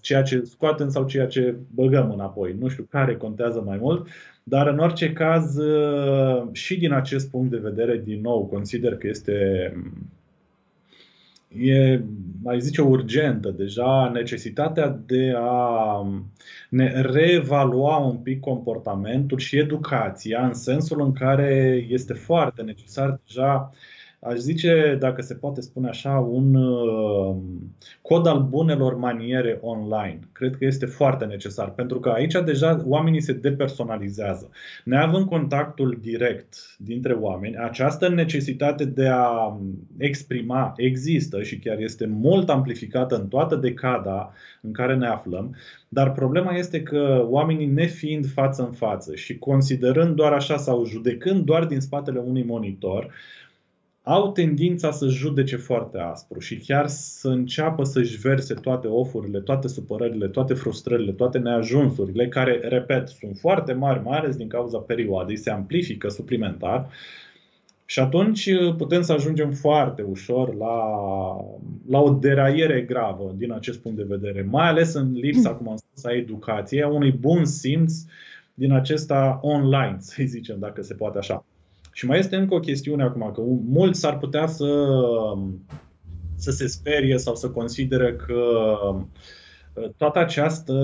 Speaker 2: ceea ce scoatem sau ceea ce băgăm înapoi. Nu știu care contează mai mult, dar în orice caz, și din acest punct de vedere, din nou, consider că este e, mai zice, urgentă. Deja necesitatea de a ne reevalua un pic comportamentul și educația în sensul în care este foarte necesar deja aș zice, dacă se poate spune așa, un uh, cod al bunelor maniere online. Cred că este foarte necesar, pentru că aici deja oamenii se depersonalizează. Neavând contactul direct dintre oameni, această necesitate de a exprima există și chiar este mult amplificată în toată decada în care ne aflăm, dar problema este că oamenii nefiind față în față și considerând doar așa sau judecând doar din spatele unui monitor, au tendința să judece foarte aspru și chiar să înceapă să-și verse toate ofurile, toate supărările, toate frustrările, toate neajunsurile, care, repet, sunt foarte mari, mai ales din cauza perioadei, se amplifică suplimentar. Și atunci uh, putem să ajungem foarte ușor la, la o deraiere gravă din acest punct de vedere, mai ales în lipsa, cum am spus, a educației, a unui bun simț din acesta online, (laughs) să zicem, dacă se poate așa. Și mai este încă o chestiune acum, că mulți s-ar putea să, să se sperie sau să considere că uh, toată această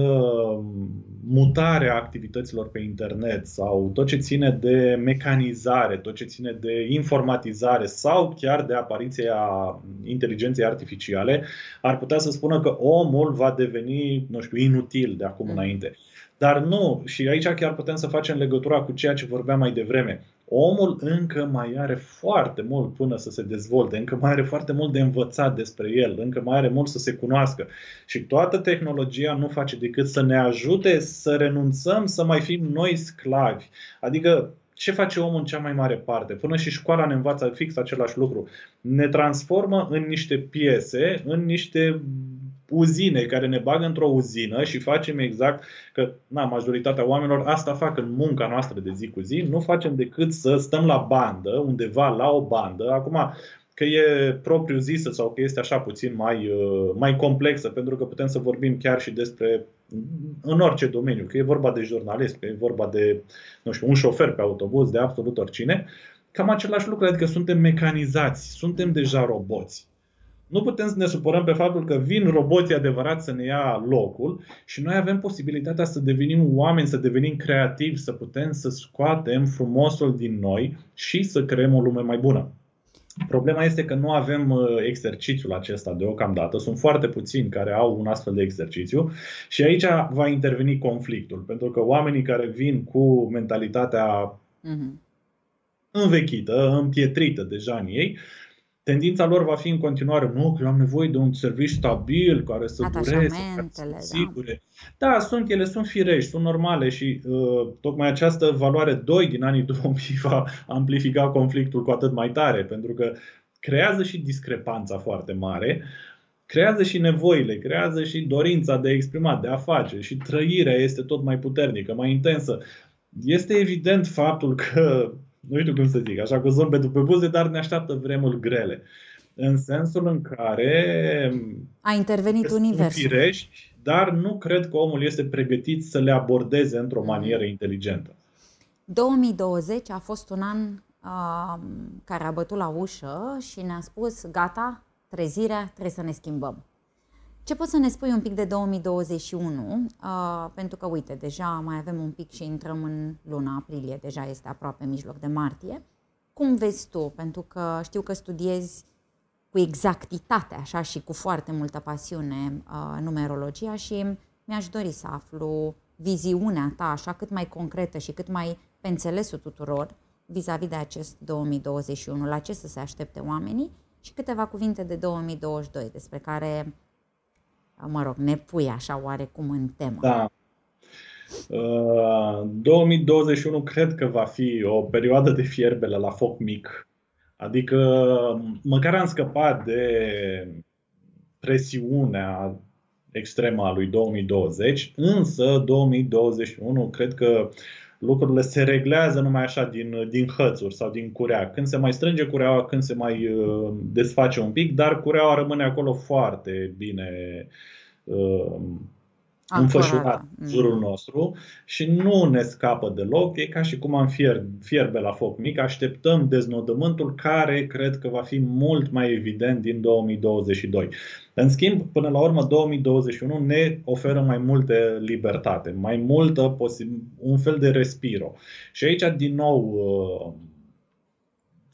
Speaker 2: mutare a activităților pe internet sau tot ce ține de mecanizare, tot ce ține de informatizare sau chiar de apariția inteligenței artificiale, ar putea să spună că omul va deveni, nu știu, inutil de acum mm. înainte. Dar nu, și aici chiar putem să facem legătura cu ceea ce vorbeam mai devreme omul încă mai are foarte mult până să se dezvolte, încă mai are foarte mult de învățat despre el, încă mai are mult să se cunoască. Și toată tehnologia nu face decât să ne ajute să renunțăm să mai fim noi sclavi. Adică ce face omul în cea mai mare parte? Până și școala ne învață fix același lucru. Ne transformă în niște piese, în niște uzine care ne bagă într-o uzină și facem exact că na, majoritatea oamenilor asta fac în munca noastră de zi cu zi, nu facem decât să stăm la bandă, undeva la o bandă. Acum, că e propriu zisă sau că este așa puțin mai, uh, mai complexă, pentru că putem să vorbim chiar și despre în orice domeniu, că e vorba de jurnalist, că e vorba de, nu știu, un șofer pe autobuz, de absolut oricine, cam același lucru, adică suntem mecanizați, suntem deja roboți. Nu putem să ne supărăm pe faptul că vin roboții adevărați să ne ia locul și noi avem posibilitatea să devenim oameni, să devenim creativi, să putem să scoatem frumosul din noi și să creăm o lume mai bună. Problema este că nu avem uh, exercițiul acesta deocamdată. Sunt foarte puțini care au un astfel de exercițiu și aici va interveni conflictul. Pentru că oamenii care vin cu mentalitatea uh-huh. învechită, împietrită deja în ei, tendința lor va fi în continuare, nu, că eu am nevoie de un serviciu stabil, care să dureze, care să
Speaker 1: da.
Speaker 2: sigure. Da. da, sunt, ele sunt firești, sunt normale și uh, tocmai această valoare 2 din anii (laughs) 2000 va amplifica conflictul cu atât mai tare, pentru că creează și discrepanța foarte mare, creează și nevoile, creează și dorința de a exprima, de a face și trăirea este tot mai puternică, mai intensă. Este evident faptul că nu știu cum să zic, așa cu zâmbetul pe buze, dar ne așteaptă vremuri grele. În sensul în care
Speaker 1: a intervenit universul.
Speaker 2: Firești, dar nu cred că omul este pregătit să le abordeze într-o mm. manieră inteligentă.
Speaker 1: 2020 a fost un an uh, care a bătut la ușă și ne-a spus, gata, trezirea, trebuie să ne schimbăm. Ce poți să ne spui un pic de 2021? Uh, pentru că, uite, deja mai avem un pic și intrăm în luna aprilie, deja este aproape mijloc de martie. Cum vezi tu? Pentru că știu că studiezi cu exactitate, așa, și cu foarte multă pasiune uh, numerologia și mi-aș dori să aflu viziunea ta, așa, cât mai concretă și cât mai pe înțelesul tuturor vis-a-vis de acest 2021, la ce să se aștepte oamenii și câteva cuvinte de 2022 despre care mă rog, ne pui așa oarecum în temă.
Speaker 2: Da. Uh, 2021 cred că va fi o perioadă de fierbele la foc mic. Adică măcar am scăpat de presiunea extremă a lui 2020, însă 2021 cred că lucrurile se reglează numai așa din, din hățuri sau din curea. Când se mai strânge cureaua, când se mai uh, desface un pic, dar cureaua rămâne acolo foarte bine uh, înfășurat în jurul mm. nostru și nu ne scapă deloc. E ca și cum am fier, fierbe la foc mic. Așteptăm deznodământul care cred că va fi mult mai evident din 2022. În schimb, până la urmă, 2021 ne oferă mai multe libertate, mai multă, un fel de respiro. Și aici, din nou, uh,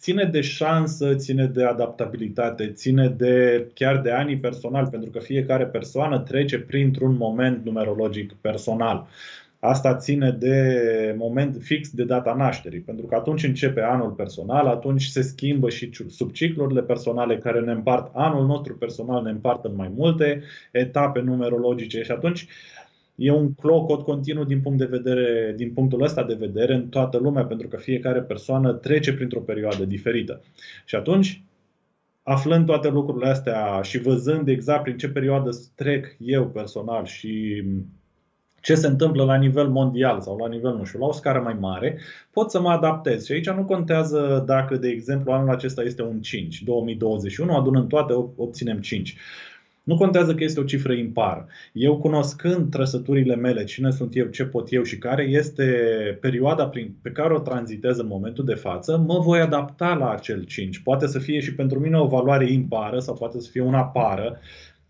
Speaker 2: ține de șansă, ține de adaptabilitate, ține de chiar de anii personal, pentru că fiecare persoană trece printr-un moment numerologic personal. Asta ține de moment fix de data nașterii, pentru că atunci începe anul personal, atunci se schimbă și subciclurile personale care ne împart anul nostru personal, ne împart în mai multe etape numerologice și atunci e un clocot continuu din, punct de vedere, din punctul ăsta de vedere în toată lumea, pentru că fiecare persoană trece printr-o perioadă diferită. Și atunci, aflând toate lucrurile astea și văzând exact prin ce perioadă trec eu personal și ce se întâmplă la nivel mondial sau la nivel, nu știu, la o scară mai mare, pot să mă adaptez. Și aici nu contează dacă, de exemplu, anul acesta este un 5, 2021, adunând toate, obținem 5. Nu contează că este o cifră impară. Eu cunoscând trăsăturile mele, cine sunt eu, ce pot eu și care este perioada prin, pe care o tranzitez în momentul de față, mă voi adapta la acel 5. Poate să fie și pentru mine o valoare impară sau poate să fie una pară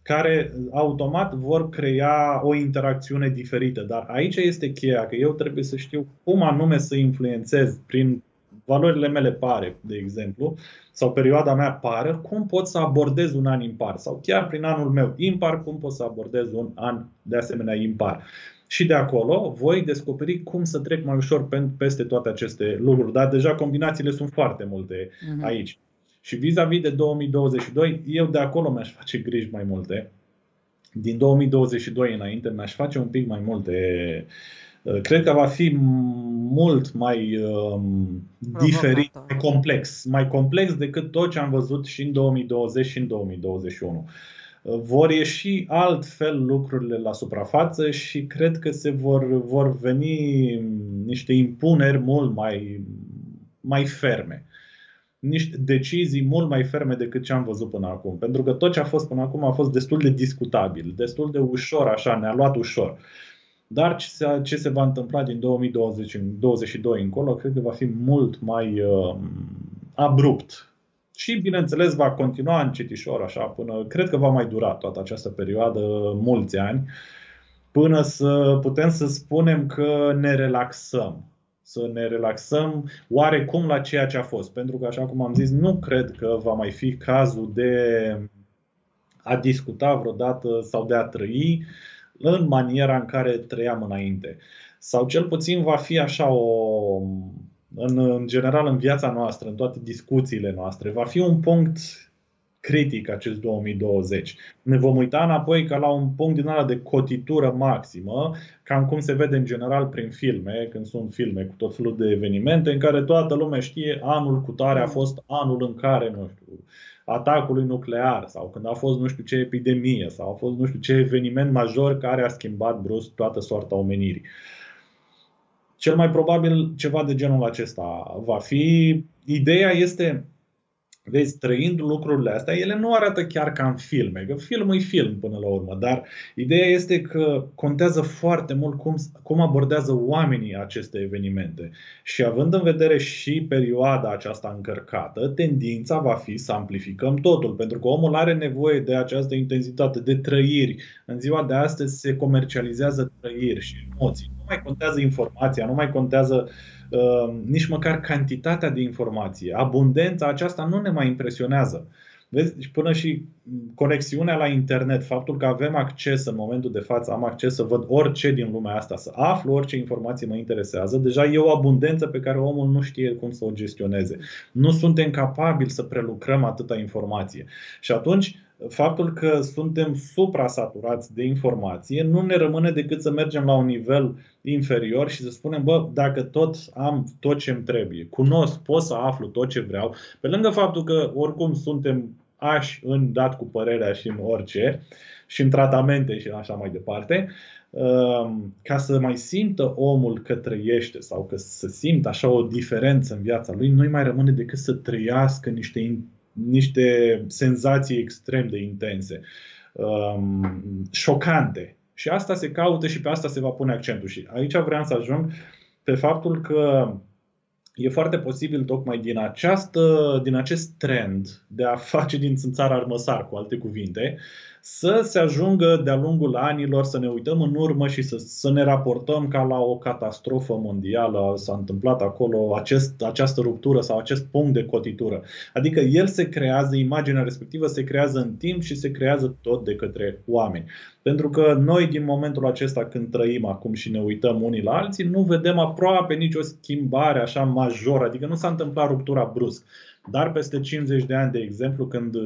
Speaker 2: care automat vor crea o interacțiune diferită. Dar aici este cheia, că eu trebuie să știu cum anume să influențez prin valorile mele pare, de exemplu, sau perioada mea pară, cum pot să abordez un an impar sau chiar prin anul meu impar, cum pot să abordez un an de asemenea impar. Și de acolo voi descoperi cum să trec mai ușor peste toate aceste lucruri. Dar deja combinațiile sunt foarte multe uh-huh. aici. Și vis-a-vis de 2022, eu de acolo mi-aș face griji mai multe. Din 2022 înainte mi-aș face un pic mai multe uh, Uh, cred că va fi mult mai um, diferit, mai complex, mai complex decât tot ce am văzut și în 2020 și în 2021. Uh, vor ieși altfel lucrurile la suprafață și cred că se vor, vor veni niște impuneri mult mai, mai ferme. Niște decizii mult mai ferme decât ce am văzut până acum. Pentru că tot ce a fost până acum a fost destul de discutabil, destul de ușor, așa, ne-a luat ușor. Uh, dar ce se, ce se va întâmpla din 2022 încolo, cred că va fi mult mai uh, abrupt. Și, bineînțeles, va continua încetișor, așa, până, cred că va mai dura toată această perioadă, mulți ani, până să putem să spunem că ne relaxăm. Să ne relaxăm oarecum la ceea ce a fost. Pentru că, așa cum am zis, nu cred că va mai fi cazul de a discuta vreodată sau de a trăi uh, în maniera în care trăiam înainte. Sau cel puțin va fi așa o, în, în general în viața noastră, în toate discuțiile noastre, va fi un punct critic acest 2020. Ne vom uita înapoi ca la un punct din ala de cotitură maximă, cam cum se vede în general prin filme, când sunt filme cu tot felul de evenimente în care toată lumea știe anul cu tare a fost anul în care, nu știu, atacului nuclear sau când a fost nu știu ce epidemie sau a fost nu știu ce eveniment major care a schimbat brusc toată soarta omenirii. Cel mai probabil ceva de genul acesta va fi. Ideea este Vezi, trăind lucrurile astea, ele nu arată chiar ca în filme, că filmul e film până la urmă, dar ideea este că contează foarte mult cum, cum abordează oamenii aceste evenimente. Și având în vedere și perioada aceasta încărcată, tendința va fi să amplificăm totul, pentru că omul are nevoie de această intensitate, de trăiri. În ziua de astăzi se comercializează trăiri și emoții. Nu mai contează informația, nu mai contează uh, Ehm, nici măcar cantitatea de informație. Abundența aceasta nu ne mai impresionează. Vezi, deci până și conexiunea la internet, faptul că avem acces în momentul de față, am acces să văd orice din lumea asta, să aflu orice informație mă interesează, deja e o abundență pe care omul nu știe cum să o gestioneze. Nu suntem capabili să prelucrăm atâta informație. Și atunci, faptul că suntem supra-saturați de informație, nu ne rămâne decât să mergem la un nivel inferior și să spunem, bă, dacă tot am tot ce îmi trebuie, cunosc, pot să aflu tot ce vreau, pe lângă faptul că oricum suntem aș în dat cu părerea și în orice, și în tratamente și așa mai departe, um, ca să mai simtă omul că trăiește sau că să simtă așa o diferență în viața lui, nu-i mai rămâne decât să trăiască niște niște senzații extrem de intense, um, șocante. Și asta se caută și pe asta se va pune accentul. Și aici vreau să ajung pe faptul că e foarte posibil tocmai din, această, din acest trend de a face din țânțar armăsar, cu alte cuvinte, să se ajungă de-a lungul anilor să ne uităm în urmă și să, să ne raportăm ca la o catastrofă mondială s-a întâmplat acolo acest, această ruptură sau acest punct de cotitură. Adică el se creează, imaginea respectivă se creează în timp și se creează tot de către oameni. Pentru că noi din momentul acesta când trăim acum și ne uităm unii la alții, nu vedem aproape nicio schimbare așa majoră, adică nu s-a întâmplat ruptura brusc. Dar peste 50 de ani, de exemplu, când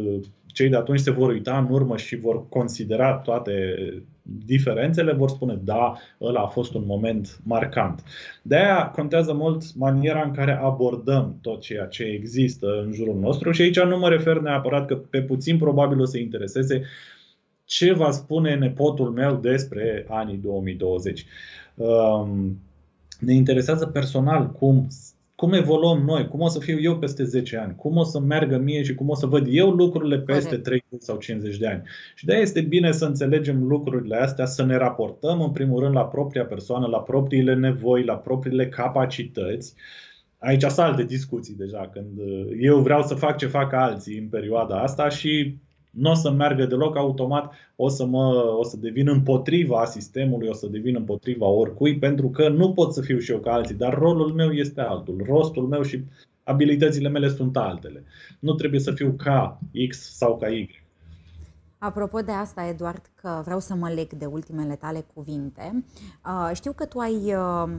Speaker 2: cei de atunci se vor uita în urmă și vor considera toate diferențele, vor spune da, ăla a fost un moment marcant. De aia contează mult maniera în care abordăm tot ceea ce există în jurul nostru și aici nu mă refer neapărat că pe puțin probabil o să intereseze ce va spune nepotul meu despre anii 2020. Um, ne interesează personal cum cum evoluăm noi, cum o să fiu eu peste 10 ani, cum o să meargă mie și cum o să văd eu lucrurile peste 30 sau 50 de ani. Și de-aia este bine să înțelegem lucrurile astea, să ne raportăm în primul rând la propria persoană, la propriile nevoi, la propriile capacități. Aici sunt alte discuții deja, când eu vreau să fac ce fac alții în perioada asta și nu o să meargă deloc automat, o să, mă, o să devin împotriva sistemului, o să devin împotriva oricui, pentru că nu pot să fiu și eu ca alții, dar rolul meu este altul. Rostul meu și abilitățile mele sunt altele. Nu trebuie să fiu ca X sau ca Y.
Speaker 1: Apropo de asta, Eduard, că vreau să mă leg de ultimele tale cuvinte, uh, știu că tu ai um,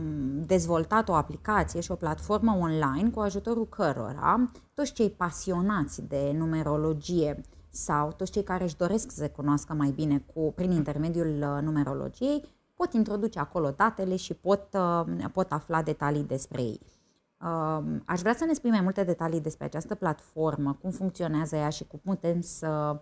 Speaker 1: dezvoltat o aplicație și o platformă online cu ajutorul cărora toți cei pasionați de numerologie sau toți cei care își doresc să se cunoască mai bine cu, prin intermediul uh, numerologiei pot introduce acolo datele și pot, uh, pot afla detalii despre ei. Um, aș vrea să ne spui mai multe detalii despre această platformă, cum funcționează ea și cum putem să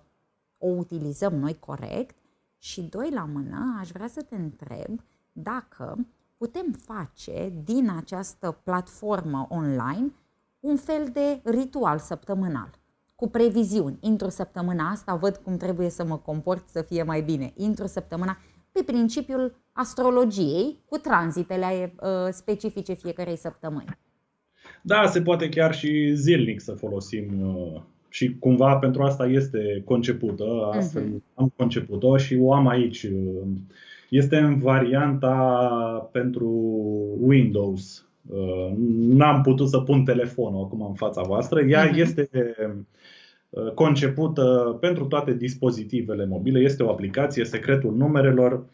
Speaker 1: o utilizăm noi corect. Și doi la mână, aș vrea să te întreb dacă putem face din această platformă online un fel de ritual săptămânal cu previziuni. Intru săptămâna asta, văd cum trebuie să mă comport să fie mai bine. Intru săptămâna pe principiul astrologiei cu tranzitele uh, specifice fiecarei săptămâni.
Speaker 2: Da, se poate chiar și zilnic să folosim uh, și cumva pentru asta este concepută, astfel uh-huh. am conceput-o și o am aici. Uh, este în varianta pentru Windows. Uh, n-am putut să pun telefonul acum în fața voastră. Ea uh-huh. este Uh, concepută pentru toate dispozitivele mobile. Este o aplicație, secretul numerelor.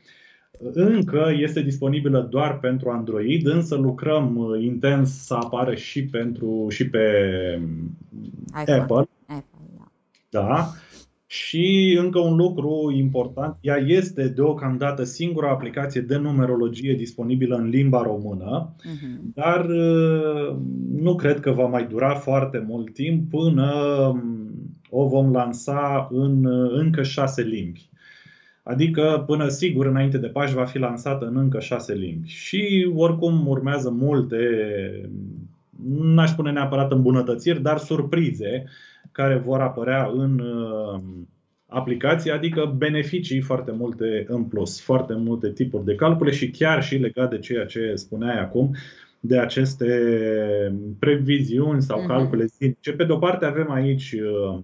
Speaker 2: Încă este disponibilă doar pentru Android, însă lucrăm uh, intens să apară și pentru și pe
Speaker 1: iPhone. Apple. Apple da.
Speaker 2: Da. Și încă un lucru important, ea este deocamdată singura aplicație de numerologie disponibilă în limba română, uh-huh. dar uh, nu cred că va mai dura foarte mult timp până um, o vom lansa în uh, încă șase limbi. Adică, până sigur, înainte de Paști va fi lansată în încă șase limbi. Și oricum urmează multe, n-aș spune neapărat îmbunătățiri, dar surprize care vor apărea în uh, aplicație, adică beneficii foarte multe în plus, foarte multe tipuri de calcule și chiar și legat de ceea ce spuneai acum, de aceste previziuni sau mhm. calcule zilnice. Pe de o parte avem aici uh,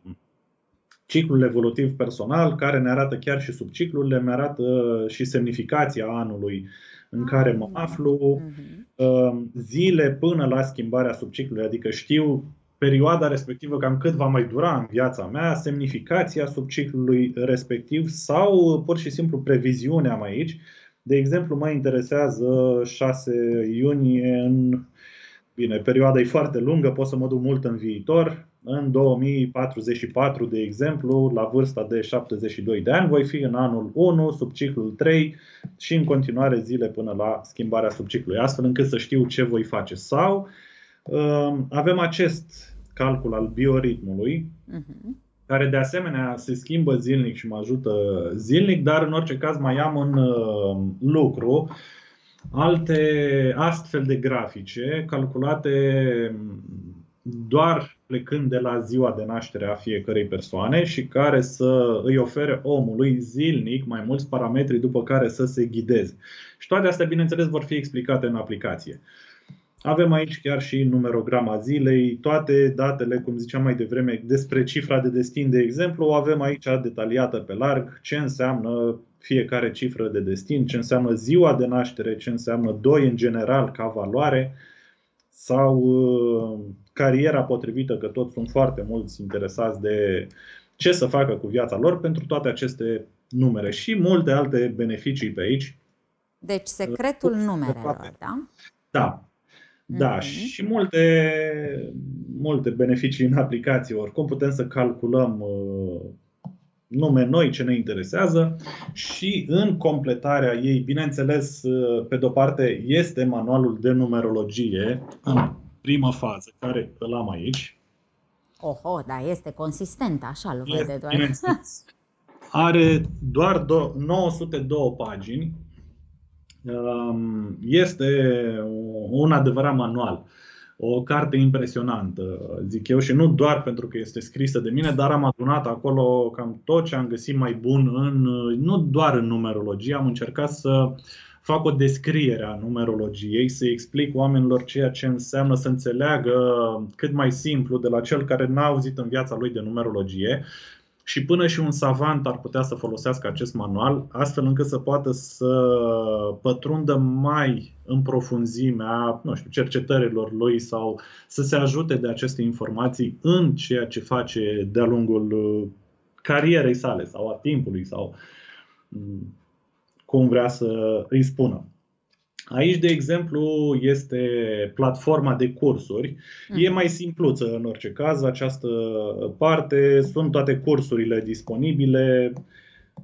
Speaker 2: ciclul evolutiv personal, care ne arată chiar și subciclurile, ne arată și semnificația anului în care mă ah, aflu, mhm. zile până la schimbarea subciclului, adică știu perioada respectivă cam cât va mai dura în viața mea, semnificația subciclului respectiv sau pur și simplu previziunea am aici. De exemplu, mă interesează 6 iunie în Bine, perioada e foarte lungă, pot să mă duc mult în viitor. În 2044, de exemplu, la vârsta de 72 de ani, voi fi în anul 1, subciclul 3 și în continuare zile până la schimbarea subciclului, astfel încât să știu ce voi face. Sau um, avem acest calcul al bioritmului, uh-huh. care de asemenea se schimbă zilnic și mă ajută zilnic, dar în orice caz mai am un uh, lucru alte astfel de grafice calculate doar plecând de la ziua de naștere a fiecărei persoane și care să îi ofere omului zilnic mai mulți parametri după care să se ghideze. Și toate astea, bineînțeles, vor fi explicate în aplicație. Avem aici chiar și numerograma zilei, toate datele, cum ziceam mai devreme, despre cifra de destin, de exemplu, o avem aici detaliată pe larg, ce înseamnă fiecare cifră de destin, ce înseamnă ziua de naștere, ce înseamnă 2 în general ca valoare? Sau uh, cariera potrivită, că toți sunt foarte mulți interesați de ce să facă cu viața lor pentru toate aceste numere. Și multe alte beneficii pe aici.
Speaker 1: Deci secretul numerelor, da?
Speaker 2: Da. Da, mm-hmm. și multe, multe beneficii în aplicație. Oricum putem să calculăm uh, nume noi ce ne interesează și în completarea ei, bineînțeles, pe de-o parte este manualul de numerologie în primă fază, care îl am aici.
Speaker 1: Oho, da, este consistent, așa îl vede doar. (laughs)
Speaker 2: Are doar 902 pagini. Este un adevărat manual o carte impresionantă, zic eu, și nu doar pentru că este scrisă de mine, dar am adunat acolo cam tot ce am găsit mai bun, în, nu doar în numerologie, am încercat să fac o descriere a numerologiei, să explic oamenilor ceea ce înseamnă să înțeleagă cât mai simplu de la cel care n-a auzit în viața lui de numerologie și până și un savant ar putea să folosească acest manual, astfel încât să poată să pătrundă mai în profunzimea nu știu, cercetărilor lui sau să se ajute de aceste informații în ceea ce face de-a lungul uh, carierei sale sau a timpului sau mm, cum vrea să îi spună. Aici, de exemplu, este platforma de cursuri. Mm. E mai simpluță în orice caz această parte. Sunt toate cursurile disponibile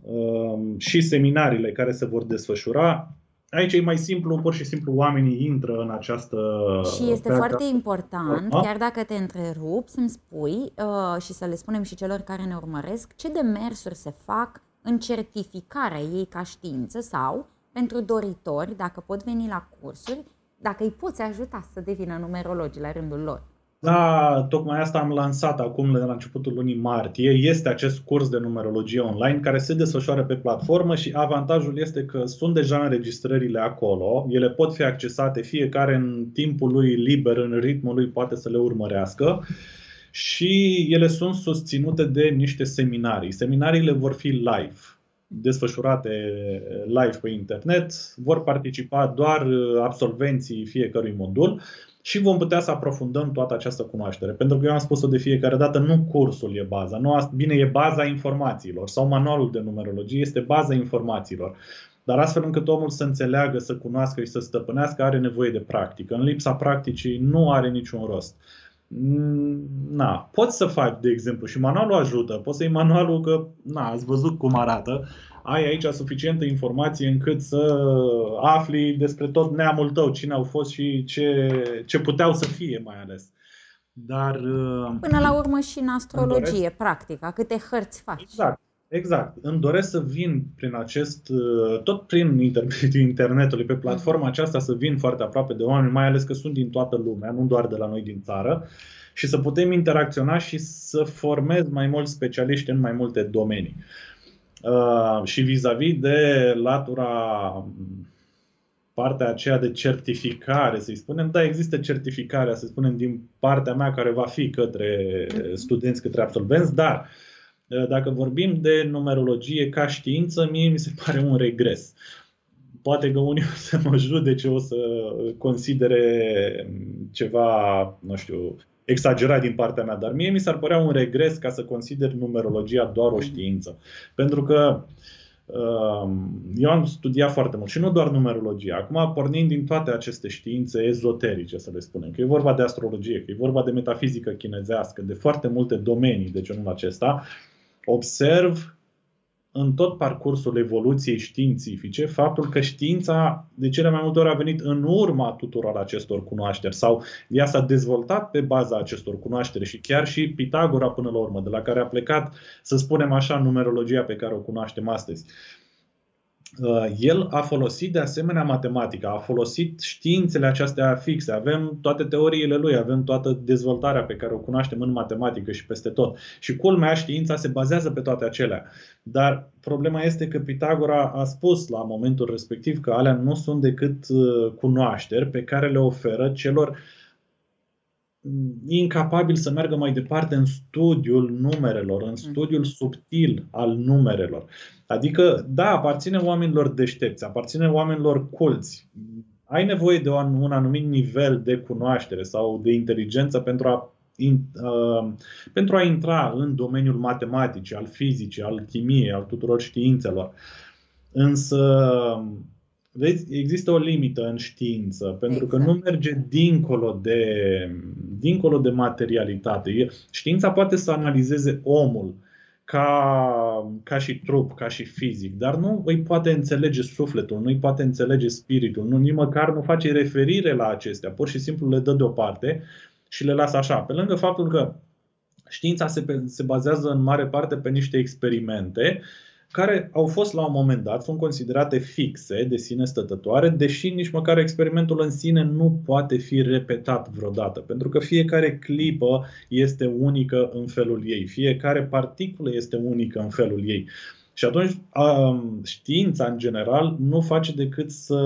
Speaker 2: um, și seminariile care se vor desfășura. Aici e mai simplu, pur și simplu oamenii intră în această...
Speaker 1: Și este foarte important, chiar dacă te întrerup, să-mi spui uh, și să le spunem și celor care ne urmăresc ce demersuri se fac în certificarea ei ca știință sau pentru doritori, dacă pot veni la cursuri, dacă îi poți ajuta să devină numerologi la rândul lor.
Speaker 2: Da, tocmai asta am lansat acum la începutul lunii martie. Este acest curs de numerologie online care se desfășoară pe platformă și avantajul este că sunt deja înregistrările acolo. Ele pot fi accesate fiecare în timpul lui liber, în ritmul lui poate să le urmărească și ele sunt susținute de niște seminarii. Seminariile vor fi live desfășurate live pe internet, vor participa doar uh, absolvenții fiecărui modul și vom putea să aprofundăm toată această cunoaștere. Pentru că eu am spus-o de fiecare dată, nu cursul e baza. Nu, bine, e baza informațiilor sau manualul de numerologie este baza informațiilor. Dar astfel încât omul să înțeleagă, să cunoască și să stăpânească, are nevoie de practică. În lipsa practicii nu are niciun rost. Mm, na, poți să faci, de exemplu, și manualul ajută. Poți să iei manualul că, na, ați văzut cum arată. Ai aici suficientă informație încât să afli despre tot neamul tău, cine au fost și ce, ce puteau să fie mai ales. Dar... Uh,
Speaker 1: Până la urmă și în astrologie, doresc... practica, câte hărți faci.
Speaker 2: Exact. Exact. Îmi doresc să vin prin acest, uh, tot prin intermediul (laughs) internetului, pe platforma aceasta, să vin foarte aproape de oameni, mai ales că sunt din toată lumea, nu doar de la noi din țară, și să putem interacționa și să formez mai mulți specialiști în mai multe domenii. Uh, și vis-a-vis de latura partea aceea de certificare, să-i spunem, da, există certificarea, să spunem, din partea mea care va fi către mhm. studenți, către absolvenți, dar uh, dacă vorbim de numerologie ca știință, mie mi se (laughs) pare un regres. Poate că unii o să mă judece, o să considere ceva, nu știu, exagerat din partea mea, dar mie mi s-ar părea un regres ca să consider numerologia doar o mhm. știință. Pentru că uh, eu am studiat foarte mult și nu doar numerologia. Acum, pornind din toate aceste științe ezoterice, să le spunem, că e vorba de astrologie, că e vorba de metafizică chinezească, de foarte multe domenii de genul acesta, observ în tot parcursul evoluției științifice faptul că știința de cele mai multe ori a venit în urma tuturor acestor cunoașteri sau ea s-a dezvoltat pe baza acestor cunoaștere și chiar și Pitagora până la urmă, de la care a plecat, să spunem așa, numerologia pe care o cunoaștem astăzi. Uh, el a folosit de asemenea matematica, a folosit științele acestea fixe, avem toate teoriile lui, avem toată dezvoltarea pe care o cunoaștem în matematică și peste tot. Și culmea, știința se bazează pe toate acelea. Dar problema este că Pitagora a spus la momentul respectiv că alea nu sunt decât uh, cunoașteri pe care le oferă celor uh, incapabil să meargă mai departe în studiul numerelor, în mm. studiul subtil al numerelor. Adică, da, aparține oamenilor deștepți, aparține oamenilor culți. Ai nevoie de un anumit nivel de cunoaștere sau de inteligență pentru a, in, uh, pentru a intra în domeniul matematicii, al fizicii, al chimiei, al tuturor științelor. Însă, Vezi, există o limită în știință, pentru exact. că nu merge dincolo de, dincolo de materialitate. Știința poate să analizeze omul ca, ca și trup, ca și fizic, dar nu îi poate înțelege sufletul, nu îi poate înțelege spiritul, nu, nici măcar nu face referire la acestea, pur și simplu le dă deoparte și le lasă așa. Pe lângă faptul că știința se, se bazează în mare parte pe niște experimente uh, care au fost la un moment dat, sunt considerate fixe, de sine stătătoare, deși nici măcar experimentul în sine nu poate fi repetat vreodată, pentru că fiecare clipă este unică în felul ei, fiecare particulă este unică în felul ei. Și atunci știința, în general, nu face decât să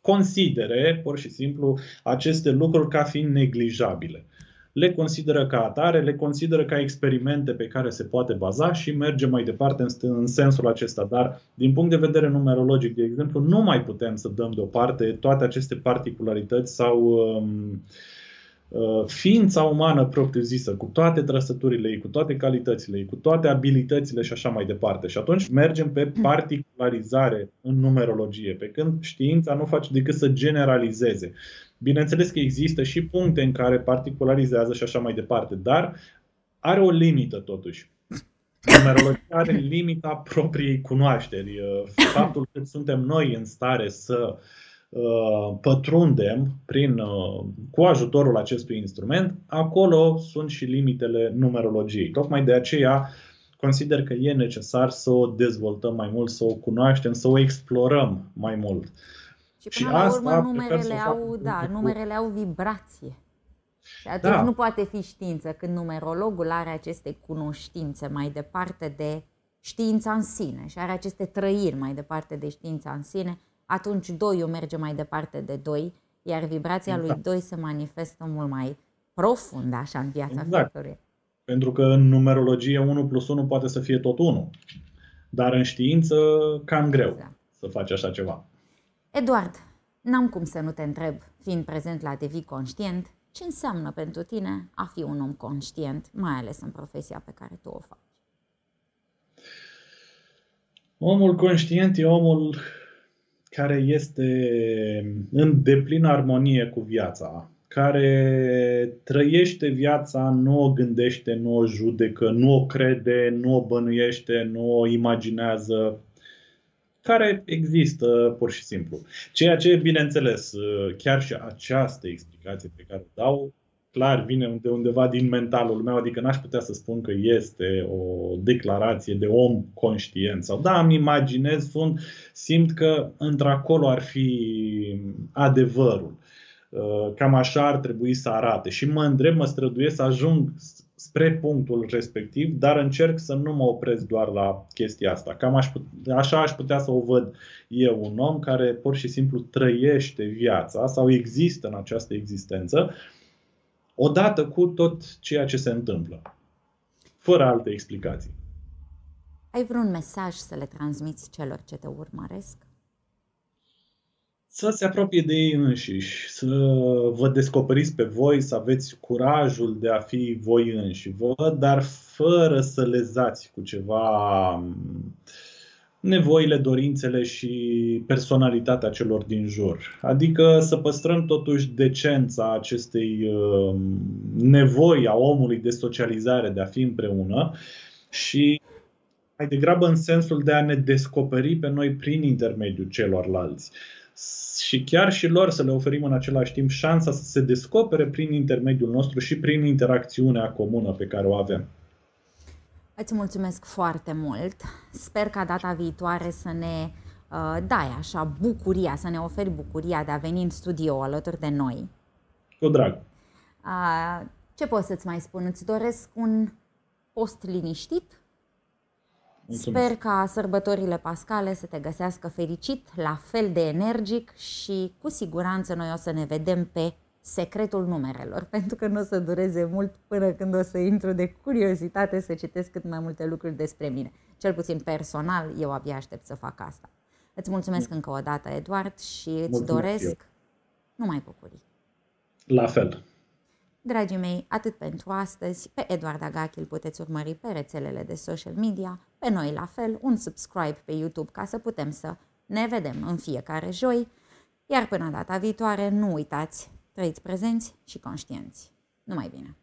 Speaker 2: considere, pur și simplu, aceste lucruri ca fiind neglijabile le consideră ca atare, le consideră ca experimente pe care se poate baza și merge mai departe în, în sensul acesta. Dar, din punct de vedere numerologic, de exemplu, nu mai putem să dăm deoparte toate aceste particularități sau um, uh, ființa umană propriu-zisă, cu toate trăsăturile ei, cu toate calitățile ei, cu toate abilitățile și așa mai departe. Și atunci mergem pe particularizare în numerologie, pe când știința nu face decât să generalizeze. Bineînțeles că există și puncte în care particularizează și așa mai departe, dar are o limită totuși. Numerologia are limita propriei cunoașteri. Faptul că suntem noi în stare să uh, pătrundem prin, uh, cu ajutorul acestui instrument, acolo sunt și limitele numerologiei. Tocmai de aceea consider că e necesar să o dezvoltăm mai mult, să o cunoaștem, să o explorăm mai mult.
Speaker 1: Și până și la urmă numerele au, da, numerele au vibrație. Și atunci da. nu poate fi știință când numerologul are aceste cunoștințe mai departe de știința în sine și are aceste trăiri mai departe de știința în sine, atunci doiul merge mai departe de doi, iar vibrația exact. lui doi se manifestă mult mai profund așa în viața exact. fiecăruia.
Speaker 2: Pentru că în numerologie 1 plus 1 poate să fie tot 1, dar în știință cam greu exact. să faci așa ceva.
Speaker 1: Eduard, n-am cum să nu te întreb, fiind prezent la Devii Conștient, ce înseamnă pentru tine a fi un om conștient, mai ales în profesia pe care tu o faci?
Speaker 2: Omul conștient e omul care este în deplină armonie cu viața, care trăiește viața, nu o gândește, nu o judecă, nu o crede, nu o bănuiește, nu o imaginează, care există pur și simplu. Ceea ce, bineînțeles, chiar și această explicație pe care o dau, clar vine de undeva din mentalul meu, adică n-aș putea să spun că este o declarație de om conștient. Sau da, îmi imaginez, sunt, simt că într-acolo ar fi adevărul. Uh, cam așa ar trebui să arate. Și mă îndrept, mă străduiesc să ajung spre punctul respectiv, dar încerc să nu mă opresc doar la chestia asta. Cam aș putea, așa aș putea să o văd eu, un om care pur și simplu trăiește viața sau există în această existență, odată cu tot ceea ce se întâmplă, fără alte explicații.
Speaker 1: Ai vreun mesaj să le transmiți celor ce te urmăresc?
Speaker 2: Să se apropie de ei înșiși, să vă descoperiți pe voi, să aveți curajul de a fi voi înși vă, dar fără să lezați cu ceva mm, nevoile, dorințele și personalitatea celor din jur. Adică să păstrăm totuși decența acestei mm, nevoi a omului de socializare, de a fi împreună și mai degrabă în sensul de a ne descoperi pe noi prin intermediul celorlalți și chiar și lor să le oferim în același timp șansa să se descopere prin intermediul nostru și prin interacțiunea comună pe care o avem.
Speaker 1: Îți mulțumesc foarte mult. Sper ca data viitoare să ne uh, dai așa bucuria, să ne oferi bucuria de a veni în studio alături de noi.
Speaker 2: Cu drag.
Speaker 1: Uh, ce pot să-ți mai spun? Îți doresc un post liniștit, Mulțumesc. Sper ca sărbătorile pascale să te găsească fericit, la fel de energic și cu siguranță noi o să ne vedem pe secretul numerelor, (laughs) pentru că nu o să dureze mult până când o să intru de curiozitate să citesc cât mai multe lucruri despre mine. Cel puțin personal, eu abia aștept să fac asta. Îți mulțumesc încă o dată, Eduard, și îți mulțumesc doresc eu. numai bucurii.
Speaker 2: La fel.
Speaker 1: Dragii mei, atât pentru astăzi. Pe Eduard Agachi îl puteți urmări pe rețelele de social media, pe noi la fel, un subscribe pe YouTube ca să putem să ne vedem în fiecare joi, iar până data viitoare nu uitați, trăiți prezenți și conștienți. Numai bine!